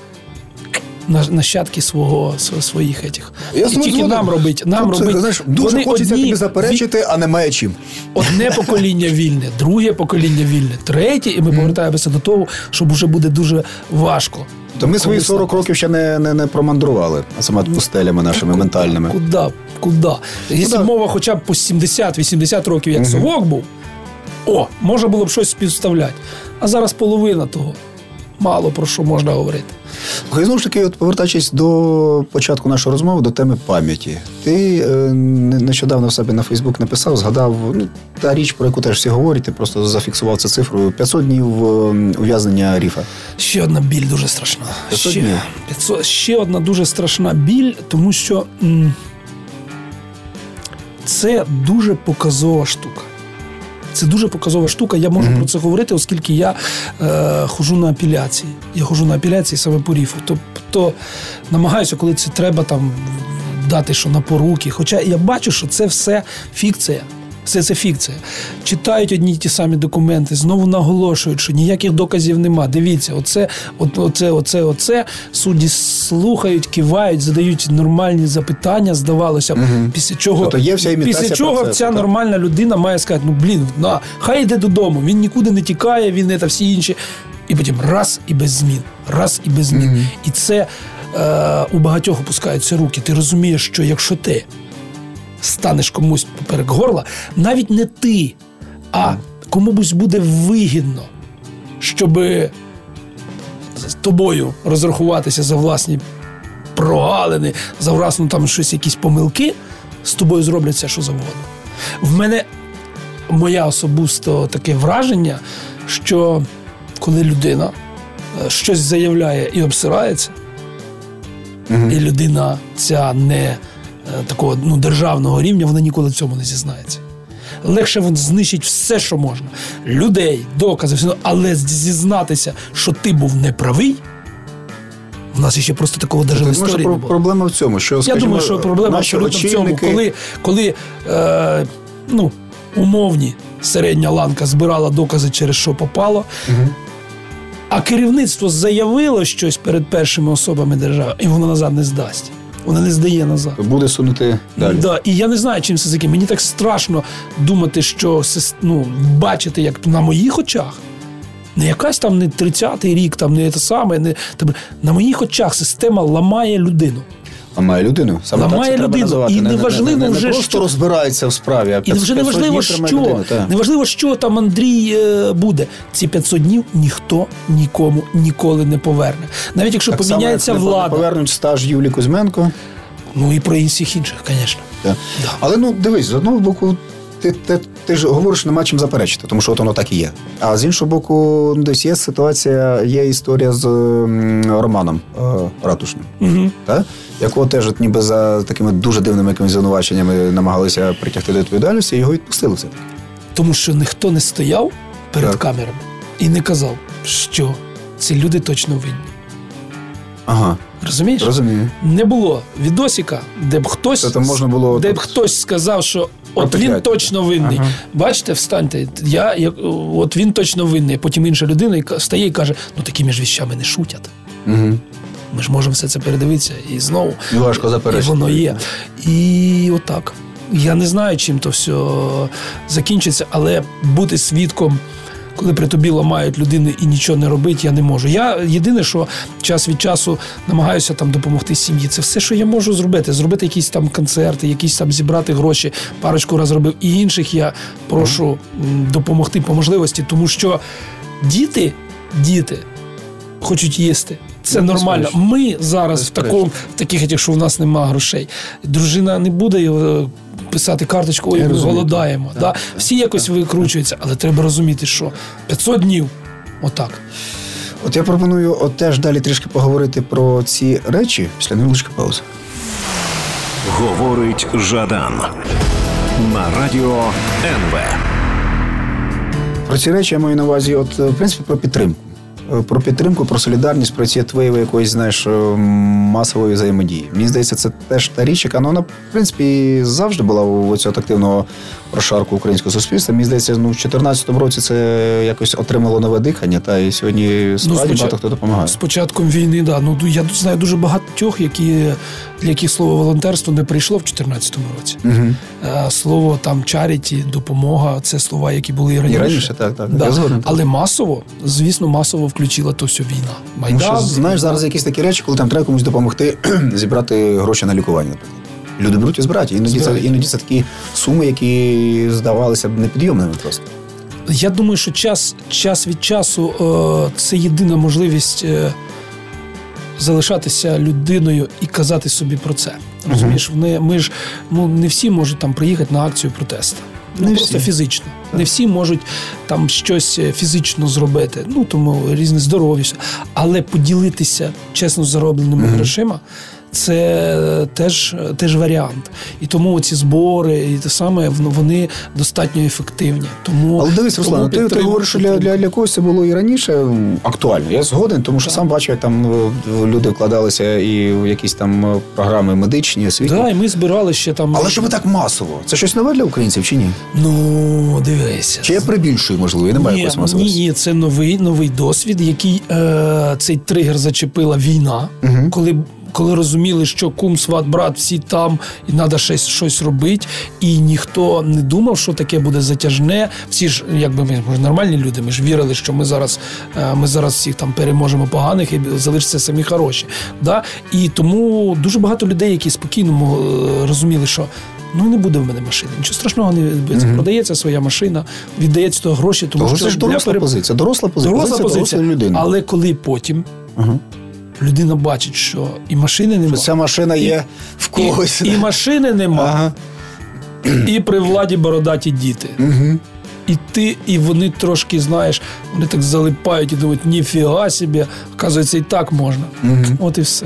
нащадки свого своїх етіх.
Я
і тільки
згоден.
нам робить, нам
Тут,
робить.
знаєш, дуже
вони
хочеться
одні
тобі заперечити, а немає чим.
Одне покоління вільне, друге покоління вільне, третє, і ми повертаємося до того, що вже буде дуже важко.
То ми свої
Колись
40 років ще не, не, не промандрували, а саме пустелями нашими ментальними.
Куда? Куда? Якщо мова хоча б по 70-80 років, як совок був, о, можна було б щось співставляти. А зараз половина того. Мало про що можна говорити.
І знову ж таки, от повертаючись до початку нашої розмови, до теми пам'яті. Ти е, не- нещодавно в себе на Фейсбук написав, згадав ну, та річ, про яку теж всі говорять, ти просто зафіксував цю цифру 500 днів е, ув'язнення Ріфа.
Ще одна біль дуже страшна.
500
Ще,
днів.
500, ще одна дуже страшна біль, тому що м, це дуже показова штука. Це дуже показова штука. Я можу про це говорити, оскільки я е, хожу на апеляції. Я хожу на апеляції саме по ріфу. Тобто намагаюся, коли це треба там дати, що на поруки. Хоча я бачу, що це все фікція. Все це фікція. Читають одні й ті самі документи, знову наголошують, що ніяких доказів нема. Дивіться, оце, оце, оце, оце. Судді слухають, кивають, задають нормальні запитання, здавалося б. Після чого,
Тобто є вся імітація
після чого
процесу,
ця
так.
нормальна людина має сказати: ну блін, на, хай йде додому, він нікуди не тікає, він не та всі інші. І потім раз і без змін, раз і без змін. І це е, у багатьох опускаються руки. Ти розумієш, що якщо ти станеш комусь поперек горла, навіть не ти, а комусь буде вигідно, щоб з тобою розрахуватися за власні прогалини, за власну там щось, якісь помилки, з тобою зроблять все, що завгодно. В мене моє особисто таке враження, що коли людина е, щось заявляє і обсирається, і людина ця не такого ну, державного рівня, вона ніколи в цьому не зізнається. легше він знищить все, що можна. Людей, докази, все, але зізнатися, що ти був неправий. У нас ще просто такого в історії не було.
Проблема в цьому, що скажімо,
Я думаю, що проблема абсолютно в цьому, коли коли е, ну, умовні середня ланка збирала докази, через що попало, угу. а керівництво заявило щось перед першими особами держави, і воно назад не здасть. Вона не здає назад.
Буде сунути далі.
Да, І я не знаю, чим це таке. Мені так страшно думати, що ну, бачити, як на моїх очах. Не якась там не 30-й рік, там не те саме, не там, на моїх очах система ламає людину.
Ламає людину. Саме
ламає
так
людину.
Називати.
І неважливо
не, не, не,
вже
не просто
що...
розбирається в справі, а
І вже неважливо, що людину, неважливо, що там Андрій е, буде. Ці 500 днів ніхто нікому ніколи не поверне. Навіть якщо так поміняється
само, як
влада.
Повернуть стаж Юлії Кузьменко.
Ну і про всіх інших, звісно.
Да. Да. Але ну дивись, з одного боку, ти ти, ти ж говориш, нема чим заперечити, тому що от воно так і є. А з іншого боку, ну, десь є ситуація, є історія з Романом е, Ратушним,
угу.
так? Якого теж от ніби за такими дуже дивними якимись звинуваченнями намагалися притягти до відповідальності, і його відпустили все таки.
Тому що ніхто не стояв перед так. камерами і не казав, що ці люди точно винні.
Ага.
Розумієш?
Розумію.
Не було відосика, де б хтось
Це можна було
де б хтось сказав, що от він точно винний. Ага. Бачите, встаньте. Я, я, От він точно винний. Потім інша людина стає і каже: ну такими ж віщами не шутять.
Угу.
Ми ж можемо все це передивитися і знову.
І важко заперечити.
І воно є. І отак. Я не знаю, чим то все закінчиться, але бути свідком коли при тобі ламають людини і нічого не робить, я не можу. Я єдине, що час від часу намагаюся там допомогти сім'ї. Це все, що я можу зробити. Зробити якісь там концерти, якісь там зібрати гроші. Парочку раз робив. І інших я прошу допомогти по можливості, тому що діти, діти хочуть їсти. Це ну, нормально. Ми зараз в такому в таких, якщо в нас немає грошей. Дружина не буде писати карточку, ой, ми голодаємо. Да? Всі якось викручуються, але треба розуміти, що 500 днів отак.
От я пропоную от теж далі трішки поговорити про ці речі після невеличкої паузи.
Говорить Жадан на радіо НВ.
Про ці речі я маю на увазі, от в принципі, про підтримку. Е, про підтримку, про солідарність, про ці твої якоїсь знаєш е, масової взаємодії. Мені здається, це теж та річ, яка ну, вона, в принципі, завжди була у цього активного прошарку українського суспільства. Мені здається, ну в 2014 році це якось отримало нове дихання, та і сьогодні справді ну, багато хто допомагає.
З початком війни, да. Ну я знаю дуже багатьох, які для яких слово волонтерство не прийшло в 2014 році.
Угу.
Слово там чаріті, допомога це слова, які були і раніше. І
раніше, так, так.
Да. Згоден, Але масово, звісно, масово включила то все війна.
Майдан. Ну, що, знаєш, зараз якісь такі речі, коли там треба комусь допомогти зібрати гроші на лікування. Люди беруть і збирають. Іноді це, іноді це такі суми, які здавалися б непідйомними просто.
Я думаю, що час час від часу е, це єдина можливість е, залишатися людиною і казати собі про це. Розумієш, вони, ми ж ну, не всі можуть там приїхати на акцію протесту. Ну, не просто всі. фізично. Так. Не всі можуть там щось е, фізично зробити. Ну тому різне здоров'я. Але поділитися чесно заробленими mm грошима це теж теж варіант. І тому ці збори, і те саме вони достатньо ефективні. Тому
але дивись, Руслан, ти, ти говориш, що для для, для когось це було і раніше актуально. Я згоден, тому що так. сам бачу, як там е, люди вкладалися і в якісь там е, програми медичні, освітні.
Так, і ми збирали ще там.
Але щоб так масово, це щось нове для українців чи ні?
Ну дивися,
чи я прибільшую, можливо, і немає якоїсь масовості?
Ні, ні, це новий новий досвід, який е, цей тригер зачепила війна,
угу.
коли коли розуміли, що кум, сват, брат, всі там, і треба щось щось робити, і ніхто не думав, що таке буде затяжне. Всі ж, якби ми, ми ж нормальні люди, ми ж вірили, що ми зараз е, ми зараз всіх там переможемо поганих і залишаться самі хороші. Да? І тому дуже багато людей, які спокійно е, розуміли, що. Ну не буде в мене машини. Нічого страшного не відбудеться. Mm-hmm. Продається своя машина, віддається того гроші, тому
Того
що
це ж доросла пере... позиція. Доросла позиція.
Доросла позиція.
людини.
Але коли потім
uh-huh
людина бачить, що і машини немає.
Ця машина є в когось.
І, і машини нема,
ага.
і при владі бородаті діти.
Угу.
І ти, і вони трошки, знаєш, вони так залипають і думають, ніфіга собі, оказується, і так можна.
Угу.
От і все.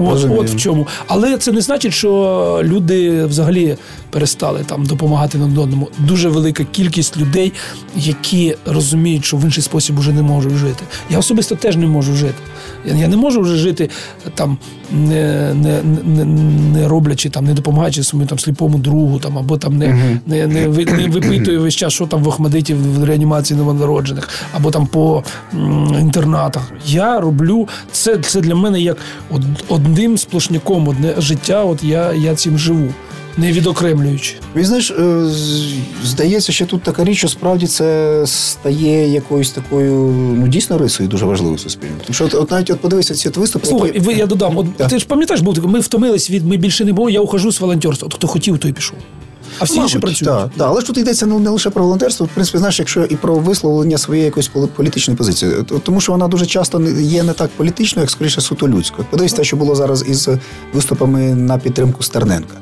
От, от в чому. Але це не значить, що люди взагалі перестали там допомагати на одному. Дуже велика кількість людей, які розуміють, що в інший спосіб вже не можуть жити. Я особисто теж не можу жити. Я не можу вже жити там, не не, не, не роблячи там, не допомагаючи своєму там сліпому другу, там або там не не, не, не випитую весь час, що там в Охмадиті в реанімації новонароджених, або там по м, інтернатах. Я роблю це це для мене як одним сплошняком, одне життя. От я, я цим живу не відокремлюючи.
Він знаєш, е, здається, що тут така річ, що справді це стає якоюсь такою ну дійсно рисою дуже важливою суспільно. Тому що от, от навіть от подивися ці виступи.
Слухай, які... я додам. От так. ти ж пам'ятаєш, був ми втомились від ми більше не було. Я ухожу з волонтерства. От хто хотів, той пішов. А всі інші працюють.
Так, так, але ж тут йдеться ну, не лише про волонтерство, в принципі, знаєш, якщо і про висловлення своєї якоїсь політичної позиції, тому що вона дуже часто є не так політичною, як скоріше суто людською. Подивись те, що було зараз із виступами на підтримку Стерненка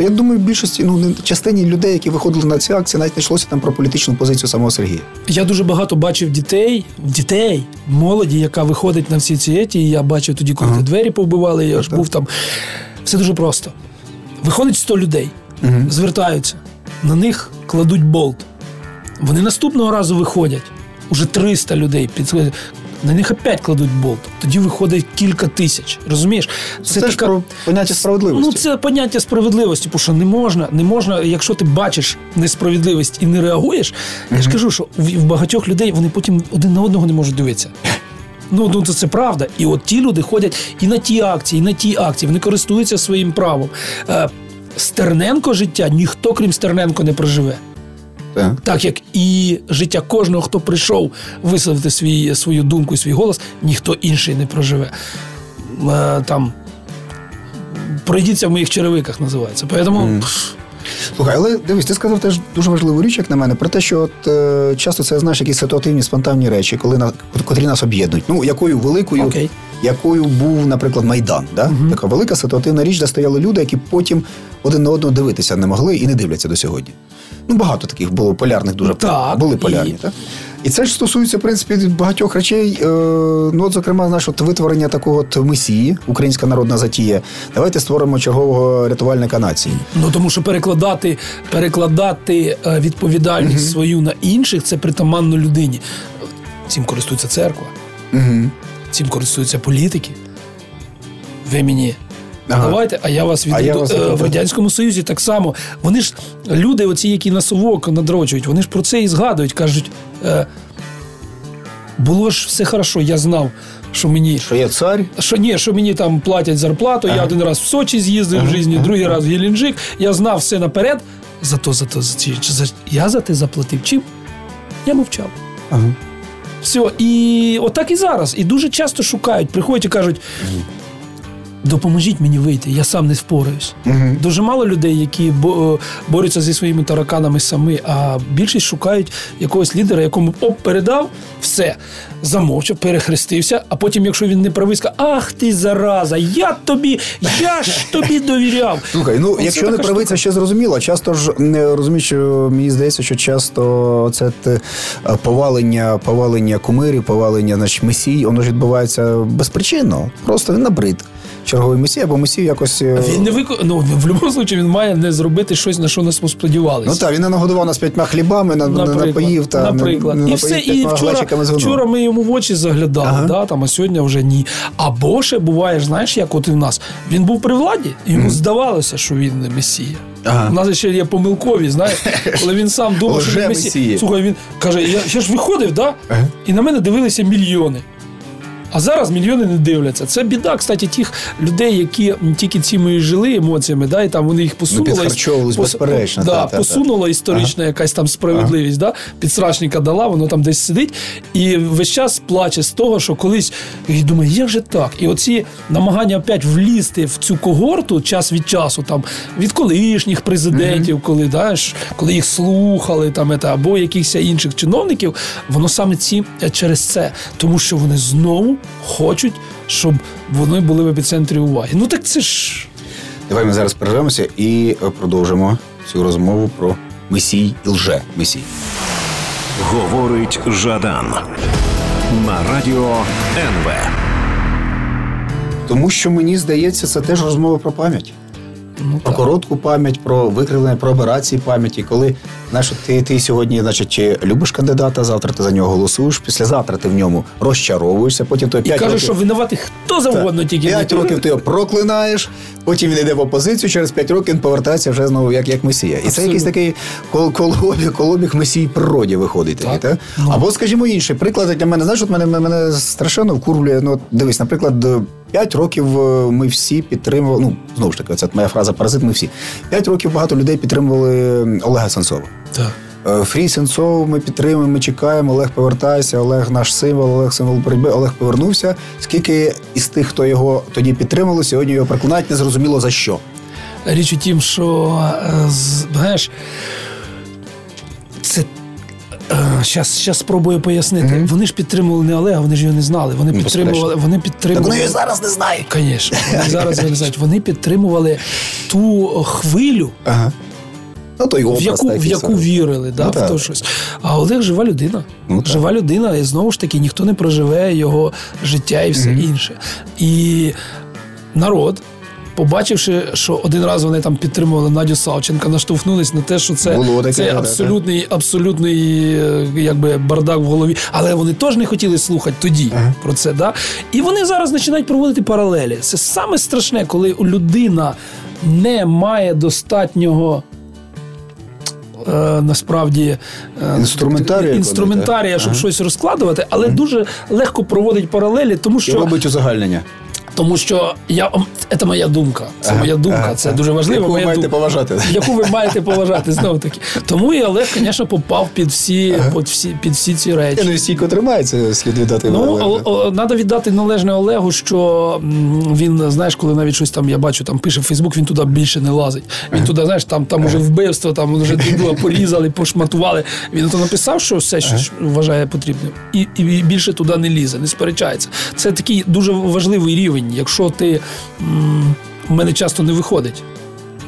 то я думаю, в більшості ну частині людей, які виходили на ці акції, навіть не йшлося там про політичну позицію самого Сергія.
Я дуже багато бачив дітей, дітей, молоді, яка виходить на всі ці еті. Я бачив тоді, коли ага. двері повбивали. Я ж був там. Все дуже просто. Виходить 100 людей, угу. звертаються, на них кладуть болт. Вони наступного разу виходять. Уже 300 людей підходять на них опять кладуть болт. Тоді виходить кілька тисяч. Розумієш?
Це, це така... про поняття справедливості.
Ну, це поняття справедливості, тому що не можна, не можна, якщо ти бачиш несправедливість і не реагуєш, mm я ж кажу, що в багатьох людей вони потім один на одного не можуть дивитися. Ну, ну це, це правда. І от ті люди ходять і на ті акції, і на ті акції, вони користуються своїм правом. Е, Стерненко життя ніхто, крім Стерненко, не проживе. Так. так як і життя кожного, хто прийшов висловити свій, свою думку і свій голос, ніхто інший не проживе. Е, там пройдіться в моїх черевиках, називається. Поэтому... Mm.
Слухай, але дивись, ти сказав теж дуже важливу річ, як на мене, про те, що от е, часто це знаєш якісь ситуативні, спонтанні речі, коли на котрі нас об'єднують. Ну, якою великою, okay. Якою був, наприклад, Майдан. Да? Uh-huh. Така велика ситуативна річ, де стояли люди, які потім один на одного дивитися не могли і не дивляться до сьогодні. Ну, багато таких було полярних, дуже так, були полярні. І... Так? І це ж стосується, в принципі, багатьох речей. Е, ну, от, зокрема, от витворення такого от месії, українська народна затія. Давайте створимо чергового рятувальника нації.
Ну тому що перекладати перекладати е, відповідальність угу. свою на інших це притаманно людині. Цим користується церква, угу. Цим користуються політики. Ви мені Ага. Давайте, а я вас відведу. Вас е, в радянському союзі так само. Вони ж люди, оці, які на совок надрочують, вони ж про це і згадують. кажуть, е, було ж все хорошо, я знав. Що мені
що я цар?
Що ні, що мені там платять зарплату. Ага. Я один раз в Сочі з'їздив ага. в житті, другий раз в Єлінджик. Я знав все наперед. Зато зато за за, я за те заплатив. Чим? Я мовчав. Ага. Все, і отак і зараз. І дуже часто шукають, приходять і кажуть: Допоможіть мені вийти, я сам не впораюсь. uh Дуже мало людей, які е, борються зі своїми тараканами самі, а більшість шукають якогось лідера, якому оп, передав все, замовчав, перехрестився. А потім, якщо він не правий, скаже, ах ти зараза, я тобі, я ж тобі довіряв.
Слухай, ну Оце якщо не правий, це ще зрозуміло. Часто ж не розумію, що мені здається, що часто це те повалення, повалення кумирів, повалення значить, месій, воно ж відбувається безпричинно. Просто він набрид черговий месій, або месій якось. Е,
він не вику... ну, в будь-якому випадку він має не зробити щось, на що нас сподівалися.
Ну так, він не нагодував нас п'ятьма хлібами, не напоїв та
наприклад. Не, не і все, і вчора, вчора ми йому в очі заглядали, ага. да, там, а сьогодні вже ні. Або ще буває, знаєш, як от і в нас. Він був при владі, йому mm. здавалося, що він не месія. Ага. У нас ще є помилкові, знаєш, коли він сам думав, що він месія. Слухай, він каже, я, я ж виходив, да? Ага. і на мене дивилися мільйони. А зараз мільйони не дивляться. Це біда, кстати, тих людей, які тільки цими жили емоціями, да, і там вони їх посунули.
Ну, безперечно.
Да, та, посунула та, історична ага. якась там справедливість. Ага. Да, Підсрачника дала, воно там десь сидить, і весь час плаче з того, що колись і думає, як же так? І оці намагання опять влізти в цю когорту час від часу, там від колишніх президентів, mm коли да, коли їх слухали, там або якихось інших чиновників, воно саме ці через це, тому що вони знову хочуть, щоб вони були в епіцентрі уваги. Ну так це ж.
Давай ми зараз перервемося і продовжимо цю розмову про месій і лже месій.
Говорить Жадан на радіо НВ.
Тому що мені здається, це теж розмова про пам'ять.
Ну,
Про
так.
коротку пам'ять, про викривлення, про операції пам'яті. Коли знаєш, ти, ти сьогодні, значить, чи любиш кандидата, завтра ти за нього голосуєш, післязавтра ти в ньому розчаровуєшся, потім той
І
5
каже,
років.
що винуватий хто завгодно, тільки
5 років ти його проклинаєш, потім він йде в опозицію, через 5 років він повертається вже знову як, як месія. І це якийсь такий кол- колобіг, колобіг месії природі виходить. Такий,
Так.
та?
Ну.
Або, скажімо, інший приклад для мене, знаєш, от мене, мене страшенно вкурвлює. Ну, дивись, наприклад, 5 років е, ми всі підтримували. Ну, знову ж таки, це моя фраза паразит. Ми всі 5 років багато людей підтримували Олега Сенцова.
Так.
Е, Фрі Сенцов ми підтримуємо, ми чекаємо. Олег повертайся, Олег наш символ, Олег символ боротьби. Олег повернувся. Скільки із тих, хто його тоді підтримали, сьогодні його проклинають, незрозуміло за що.
Річ у тім, що е, знаєш, це. Щас, щас спробую пояснити. Вони ж підтримували не Олега, вони ж його не знали. Вони
Ну,
підтримували, вони
Так вони зараз не знають.
Звісно, вони зараз не знають. Вони підтримували ту хвилю,
Ага. Ну, то й образ,
в яку, в яку вірили, да,
Ну,
в то щось. А Олег жива людина.
Ну,
жива людина, і знову ж таки ніхто не проживе його життя і все інше. І народ. Побачивши, що один раз вони там підтримували Надю Савченка, наштовхнулись на те, що це,
таке,
це абсолютний, абсолютний е, якби, бардак в голові. Але вони теж не хотіли слухати тоді про це. Да? І вони зараз починають проводити паралелі. Це саме страшне, коли людина не має достатнього е, насправді е,
Інструментарія,
інструментарія, щоб
так?
щось розкладувати, але дуже легко проводить паралелі, тому
І
що
робить узагальнення.
Тому що я це моя думка. Це моя думка. Це дуже важливо.
Яку ви маєте
думка.
поважати.
Яку ви маєте поважати знову таки. Тому і Олег, звісно, попав під всі, під всі, під всі ці речі.
Ну, і стійко тримається, слід віддати.
Ну, треба віддати належне Олегу, що він, знаєш, коли навіть щось там я бачу, там пише в Фейсбук, він туди більше не лазить. Він туди, знаєш, там, там уже вбивство, там вже дідула порізали, пошматували. Він то написав, що все, що вважає потрібним, і, і більше туди не лізе, не сперечається. Це такий дуже важливий рівень. Якщо ти. У мене часто не виходить.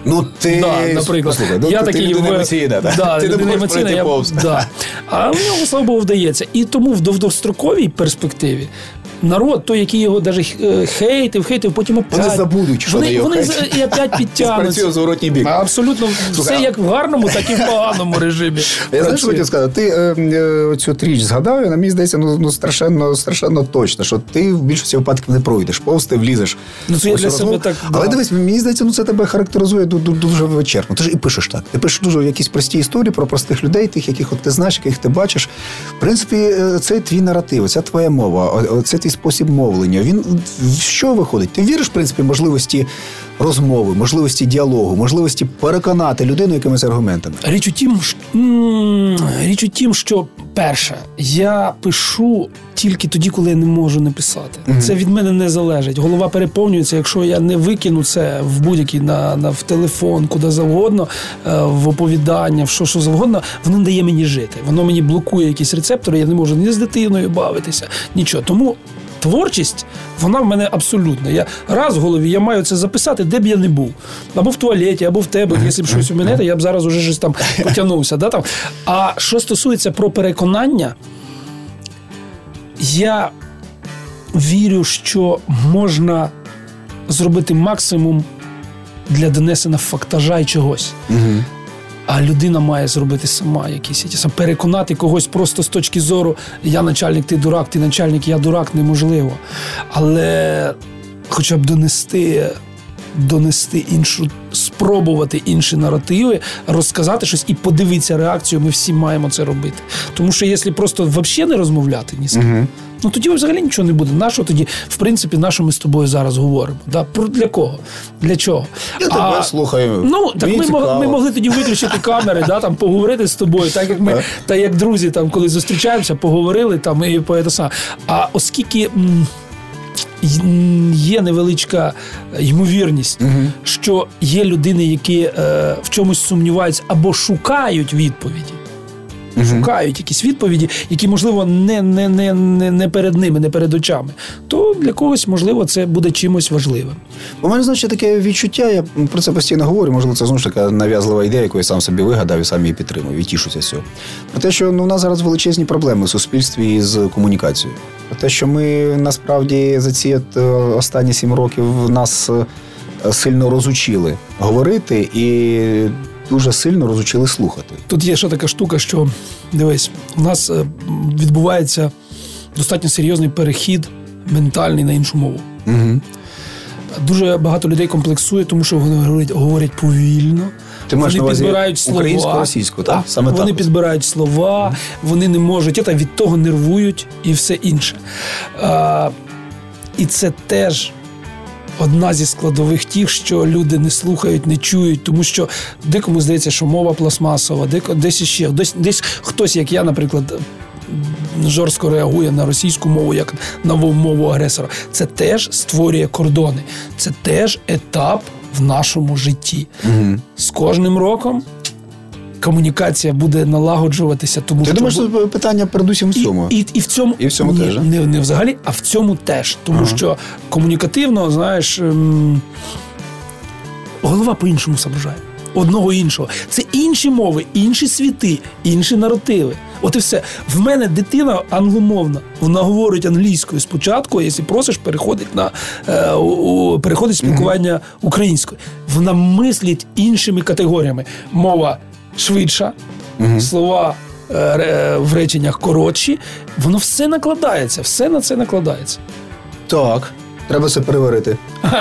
Ну, ти,
Да, наприклад,
Послухай, ну,
я
ти
такий
людина емоційна, да?
Да,
ти не
людина емоційна, я,
повз.
да. А в нього, слава Богу, вдається. І тому в довгостроковій перспективі народ, той, який його навіть хейтив, хейтив, потім опять.
Вони забудуть, що
вони,
вони
і опять підтягнуться.
Зворотній бік.
Абсолютно все як в гарному, так і в поганому режимі.
Я знаєш, що хотів сказати, ти е, е, цю тріч згадав, і на мені здається, ну, ну страшенно, страшенно точно, що ти в більшості випадків не пройдеш, повз ти влізеш.
Ну, це я для себе
розмову.
так,
Але дивись, мені здається, ну це тебе характеризує ду- ду- дуже вичерпно. Ти ж і пишеш так. Ти пишеш дуже якісь прості історії про простих людей, тих, яких от ти знаєш, яких ти бачиш. В принципі, е, це твій наратив, це твоя мова, це твій спосіб мовлення. Він в що виходить? Ти віриш, в принципі, можливості розмови, можливості діалогу, можливості переконати людину якимись аргументами.
Річ у тім, що, річ у тім, що перше, я пишу тільки тоді, коли я не можу не писати. Це від мене не залежить. Голова переповнюється, якщо я не викину це в будь-який на, на в телефон, куди завгодно, е, в оповідання, в що що завгодно, воно не дає мені жити. Воно мені блокує якісь рецептори, я не можу ні з дитиною бавитися, нічого. Тому. Творчість, вона в мене абсолютна. Я раз в голові я маю це записати, де б я не був. Або в туалеті, або в тебе. Якщо б щось у мене, то я б зараз уже щось там потягнувся. Да, там. А що стосується про переконання, я вірю, що можна зробити максимум для донесення фактажа й чогось. А людина має зробити сама якісь ті переконати когось просто з точки зору я начальник, ти дурак, ти начальник, я дурак, неможливо. Але хоча б донести, донести іншу, спробувати інші наративи, розказати щось і подивитися реакцію, ми всі маємо це робити. Тому що якщо просто взагалі не розмовляти ні з ким, ну тоді взагалі нічого не буде. Нащо тоді, в принципі, на що ми з тобою зараз говоримо? Да? Про для кого? Для чого?
Я тебе слухаю.
Ну, так ми, ми могли тоді виключити камери, да, там, поговорити з тобою, так як ми, та як друзі, там, коли зустрічаємося, поговорили там, і по це. А оскільки. м, Є невеличка ймовірність, що є людини, які е, в чомусь сумніваються або шукають відповіді. Шукають якісь відповіді, які, можливо, не, не, не, не, не перед ними, не перед очами. То для когось, можливо, це буде чимось важливим.
У мене, значить, таке відчуття, я про це постійно говорю, можливо, це знову ж така нав'язлива ідея, яку я сам собі вигадав і сам її підтримую, і тішуся з цього. Про те, що ну, у нас зараз величезні проблеми в суспільстві з комунікацією. Про те, що ми насправді за ці е, останні сім років нас е, сильно розучили говорити і дуже сильно розучили слухати.
Тут є ще така штука, що дивись, у нас е, відбувається достатньо серйозний перехід ментальний на іншу мову.
Угу.
Дуже багато людей комплексує, тому що вони говорять, говорять повільно.
Ти маєш
вони
на увазі
підбирають слова.
українсько-російську, так? Саме
вони
так.
підбирають слова, вони не можуть, та від того нервують і все інше. А, і це теж одна зі складових тих, що люди не слухають, не чують, тому що декому здається, що мова пластмасова, деко, десь іще, десь, десь хтось, як я, наприклад. Жорстко реагує на російську мову як на мову агресора. Це теж створює кордони. Це теж етап в нашому житті.
Угу.
З кожним роком комунікація буде налагоджуватися, тому
Ти
що
думаєш,
бу-
що питання передусім в
і,
цьому?
і, і в цьому
І в цьому
ні,
теж,
не, не взагалі, а в цьому теж. Тому
Ага.
що комунікативно, знаєш, ем, голова по-іншому соображає. Одного іншого. Це інші мови, інші світи, інші наративи. От і все. В мене дитина англомовна. Вона говорить англійською спочатку, а якщо просиш, переходить на е, у- переходить спілкування українською. Вона мислить іншими категоріями. Мова швидша, слова е, в реченнях коротші. Воно все накладається, все на це накладається.
Так. Треба це переварити.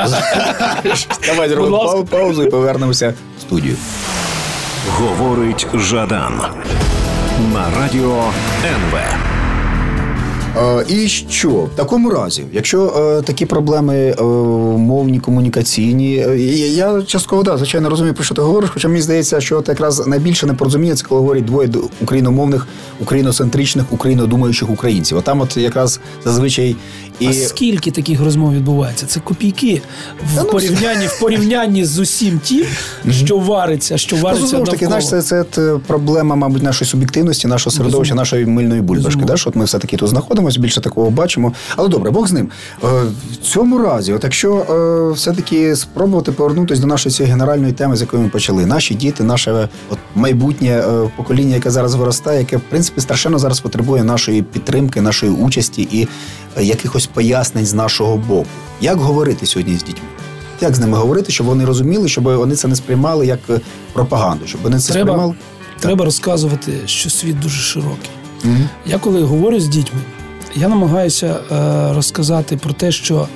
Давай зробимо паузу і повернемося в студію.
Говорить Жадан на радіо НВ.
Е, І що в такому разі, якщо е, такі проблеми е, мовні, комунікаційні, я- частково да, звичайно розумію, про що ти говориш, хоча мені здається, що це якраз найбільше непорозуміння це коли говорять двоє україномовних, україноцентричних, українодумаючих українців. А там от якраз зазвичай і
А скільки таких розмов відбувається? Це копійки в
ну,
порівнянні в порівнянні з усім тим, що вариться, що
Ну,
вариться
знову ж таки, знаєш, це, це от проблема, мабуть, нашої суб'єктивності, нашого середовища, нашої мильної бульбашки. Да? Що от ми все-таки тут знаходимося, більше такого бачимо. Але добре, Бог з ним. Е, В цьому разі, от якщо е, все-таки спробувати повернутися до нашої цієї генеральної теми, з якої ми почали, наші діти, наше от, майбутнє е, покоління, яке зараз виростає, яке в принципі страшенно зараз потребує нашої підтримки, нашої участі і е, якихось пояснень з нашого боку. Як говорити сьогодні з дітьми? Як з ними говорити, щоб вони розуміли, щоб вони це не сприймали як е, пропаганду, щоб вони це
Треба,
сприймали.
треба розказувати, що світ дуже широкий.
Мгм.
Я коли говорю з дітьми, я намагаюся е, розказати про те, що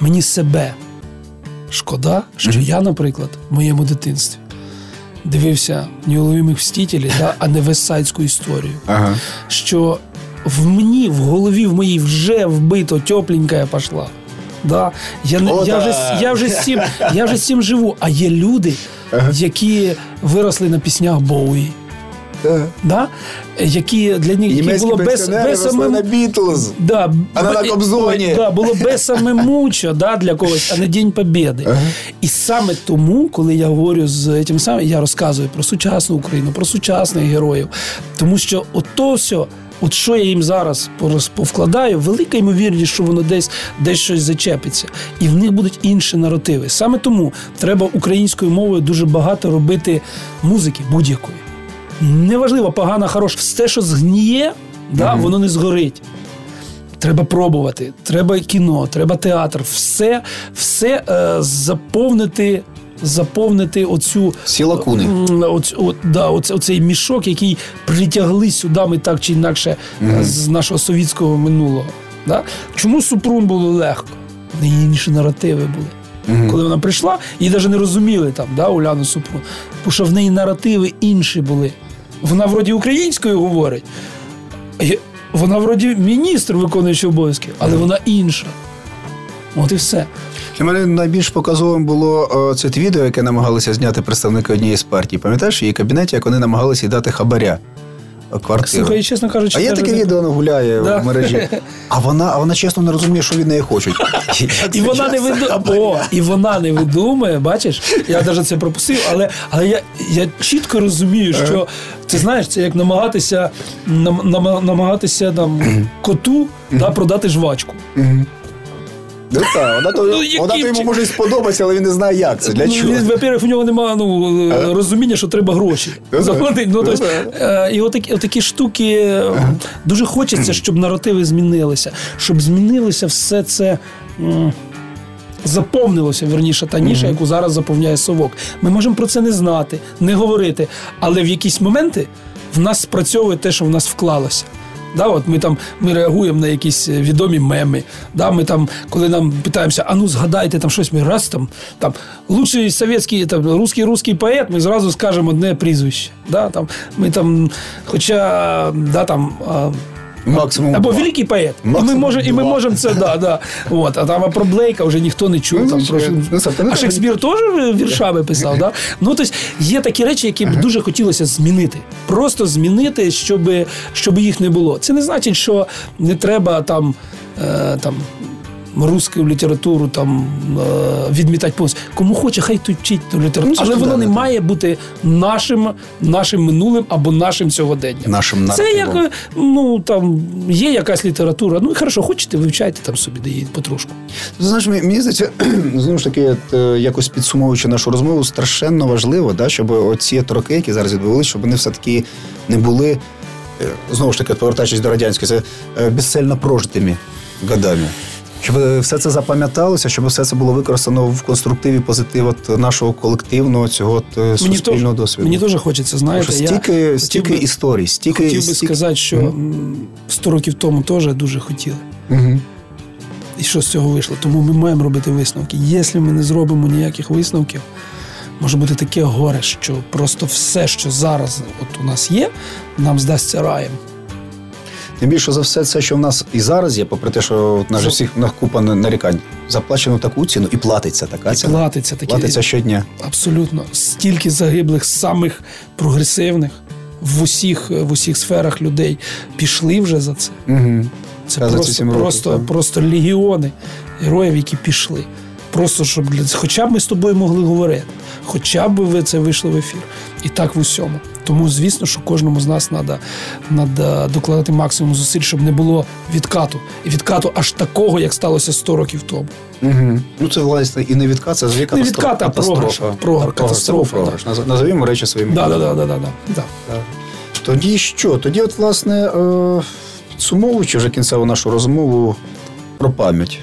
мені себе шкода, що
Мгм.
я, наприклад, в моєму дитинстві дивився неуловимих мстителів, да, а не вестсайдську історію.
Ага.
що в мені, в голові в моїй вже вбито тепленька пішла. Да? Я,
О,
я, вже,
да.
з- я, вже з цим, я вже з цим живу. А є люди,
Ага.
які виросли на піснях Боуї.
Да.
Да? Які для них які було без, без самим-
на Бітлз.
Да,
А на Кобзоні.
Да, було без саме мучо да, для когось, а не День Побєди.
Ага.
І саме тому, коли я говорю з тим самим, я розказую про сучасну Україну, про сучасних героїв. Тому що ото все, от що я їм зараз повкладаю, велика ймовірність, що воно десь десь щось зачепиться. І в них будуть інші наративи. Саме тому треба українською мовою дуже багато робити музики будь-якої. Неважливо, погана, хороша, все, що згніє, да, воно не згорить. Треба пробувати, треба кіно, треба театр, все, все е, заповнити, заповнити оцю
Всі лакуни.
оць, от, да, оце, оцей мішок, який притягли сюди ми так чи інакше е, з нашого совітського минулого. Да? Чому Супрун було легко? Неї інші наративи були. Коли вона прийшла, її навіть не розуміли там, да, Уляну Супрун. Бо що в неї наративи інші були. Вона вроді українською говорить, вона вроді міністр виконуючий обов'язки, але вона інша. От і все.
Для мене найбільш показовим було е, це відео, яке намагалися зняти представники однієї з партій. Пам'ятаєш, в її кабінеті, як вони намагалися їй дати хабаря е, квартиру.
Слухай, чесно кажучи,
А є таке відео, воно гуляє
Да.
в мережі. А вона, а вона чесно не розуміє, що від неї хочуть.
І вона не. І вона не видумує, бачиш? Я навіть це пропустив, але, але я, я чітко розумію, що ти знаєш, це як намагатися нам, нам- намагатися там, коту да, продати жвачку.
Ну так, вона то,
Ну,
вона то йому може сподобатися, але він не знає, як це. Для
Ну,
чого?
він, Во-первых, у нього немає ну, розуміння, що треба гроші заплатити. Ну, тобто, і отакі, отакі штуки е, дуже хочеться, щоб наративи змінилися, щоб змінилося все це. Заповнилося верніше та ніша, яку зараз заповняє совок. Ми можемо про це не знати, не говорити, але в якісь моменти в нас спрацьовує те, що в нас вклалося. Да, от ми там ми реагуємо на якісь е, відомі меми. Да, ми там, коли нам питаємося, а ну згадайте там щось, ми раз там, там лучший совєтський, там русський русський поет, ми зразу скажемо одне прізвище. Да, там, ми там, хоча да, там.
Максимум.
або
два.
великий поет. І ми,
Максимум
може, і ми можемо це, да, да. От, а там а про Блейка вже ніхто не чув.
Ну,
там, про, а Шекспір теж віршами писав. Да? Ну, тобто, є такі речі, які б дуже хотілося змінити. Просто змінити, щоб, щоб їх не було. Це не значить, що не треба там. Е, там Русську літературу там е, відмітати повністю. Кому хоче, хай тут вчить ту літературу.
Ну,
Але воно не має бути нашим, нашим минулим або нашим сьогоденням.
Нашим
Це як е, ну там є якась література. Ну і хорошо, хочете, вивчайте там собі, де її потрошку.
Знаєш, мені здається, знову ж таки, е, якось підсумовуючи нашу розмову, страшенно важливо, да, щоб оці роки, які зараз відбулися, щоб вони все-таки не були, е, знову ж таки, повертаючись до радянської, це безцельно прожитими годами. Щоб е, все це запам'яталося, щоб все це було використано в конструктиві позитив от нашого колективного цього от, е, суспільного
теж-
досвіду.
Мені теж хочеться, знаєте,
що
я
стільки,
хотів
стільки
би-
історій, стільки
Хотів би
стільки...
сказати, що м, 100 років тому теж дуже хотіли.
Мгм.
І що з цього вийшло? Тому ми маємо робити висновки. Якщо ми не зробимо ніяких висновків, може бути таке горе, що просто все, що зараз от у нас є, нам здасться раєм.
Тим більше за все це, що в нас і зараз є, попри те, що нас всіх на купа нарікань, заплачено таку ціну і платиться така ціна.
Платиться такі
Платиться щодня.
абсолютно стільки загиблих, самих прогресивних в усіх, в усіх сферах людей пішли вже за це.
Угу.
Це
Та, за
просто,
років,
просто, просто легіони героїв, які пішли. Просто щоб для хоча б ми з тобою могли говорити, хоча б ви це вийшли в ефір. І так в усьому. Тому, звісно, що кожному з нас треба докладати максимум зусиль, щоб не було відкату. І відкату аж такого, як сталося 100 років тому.
Угу. Ну це власне і не відкат, це взагалі
Не відкат, а програш. Програш, катастрофа,
програш. Наз- Назовімо речі своїми.
Да, да, да, да, да, да. Да.
Тоді що? Тоді, от, власне, е, підсумовуючи вже кінцеву нашу розмову про пам'ять.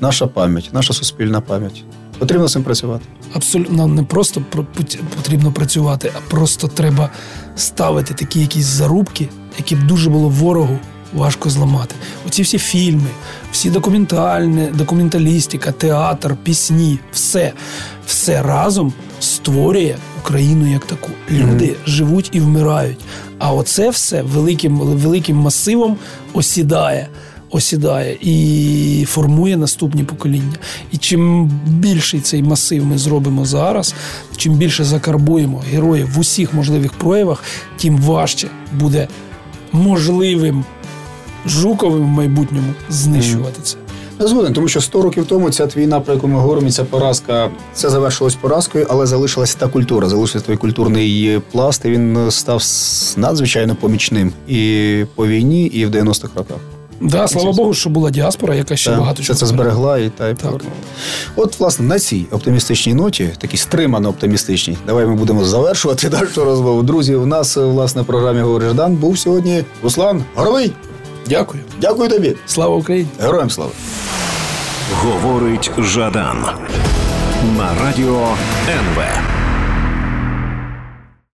Наша пам'ять, наша суспільна пам'ять. Потрібно з цим працювати.
Абсолютно не просто про- пот- потрібно працювати, а просто треба ставити такі якісь зарубки, які б дуже було ворогу важко зламати. Оці всі фільми, всі документальні, документалістика, театр, пісні, все, все разом створює Україну як таку. Люди живуть і вмирають. А оце все великим, великим масивом осідає осідає і формує наступні покоління. І чим більший цей масив ми зробимо зараз, чим більше закарбуємо героїв в усіх можливих проявах, тим важче буде можливим жуковим в майбутньому знищувати це.
Згоден, тому що 100 років тому ця війна, про яку ми говоримо, ця поразка, це завершилось поразкою, але залишилася та культура, залишився той культурний пласт, і він став надзвичайно помічним і по війні, і в 90-х роках.
Да, слава Богу, що була діаспора, яка ще
Та,
багато чого
це зберегла і та й повернула. От, власне, на цій оптимістичній ноті, такій стримано оптимістичній, давай ми будемо завершувати нашу розмову. Друзі, у нас власне в програмі «Говори Ждан» був сьогодні Руслан Горовий.
Дякую.
Дякую тобі.
Слава Україні!
Героям слава.
Говорить Жадан на радіо НВ.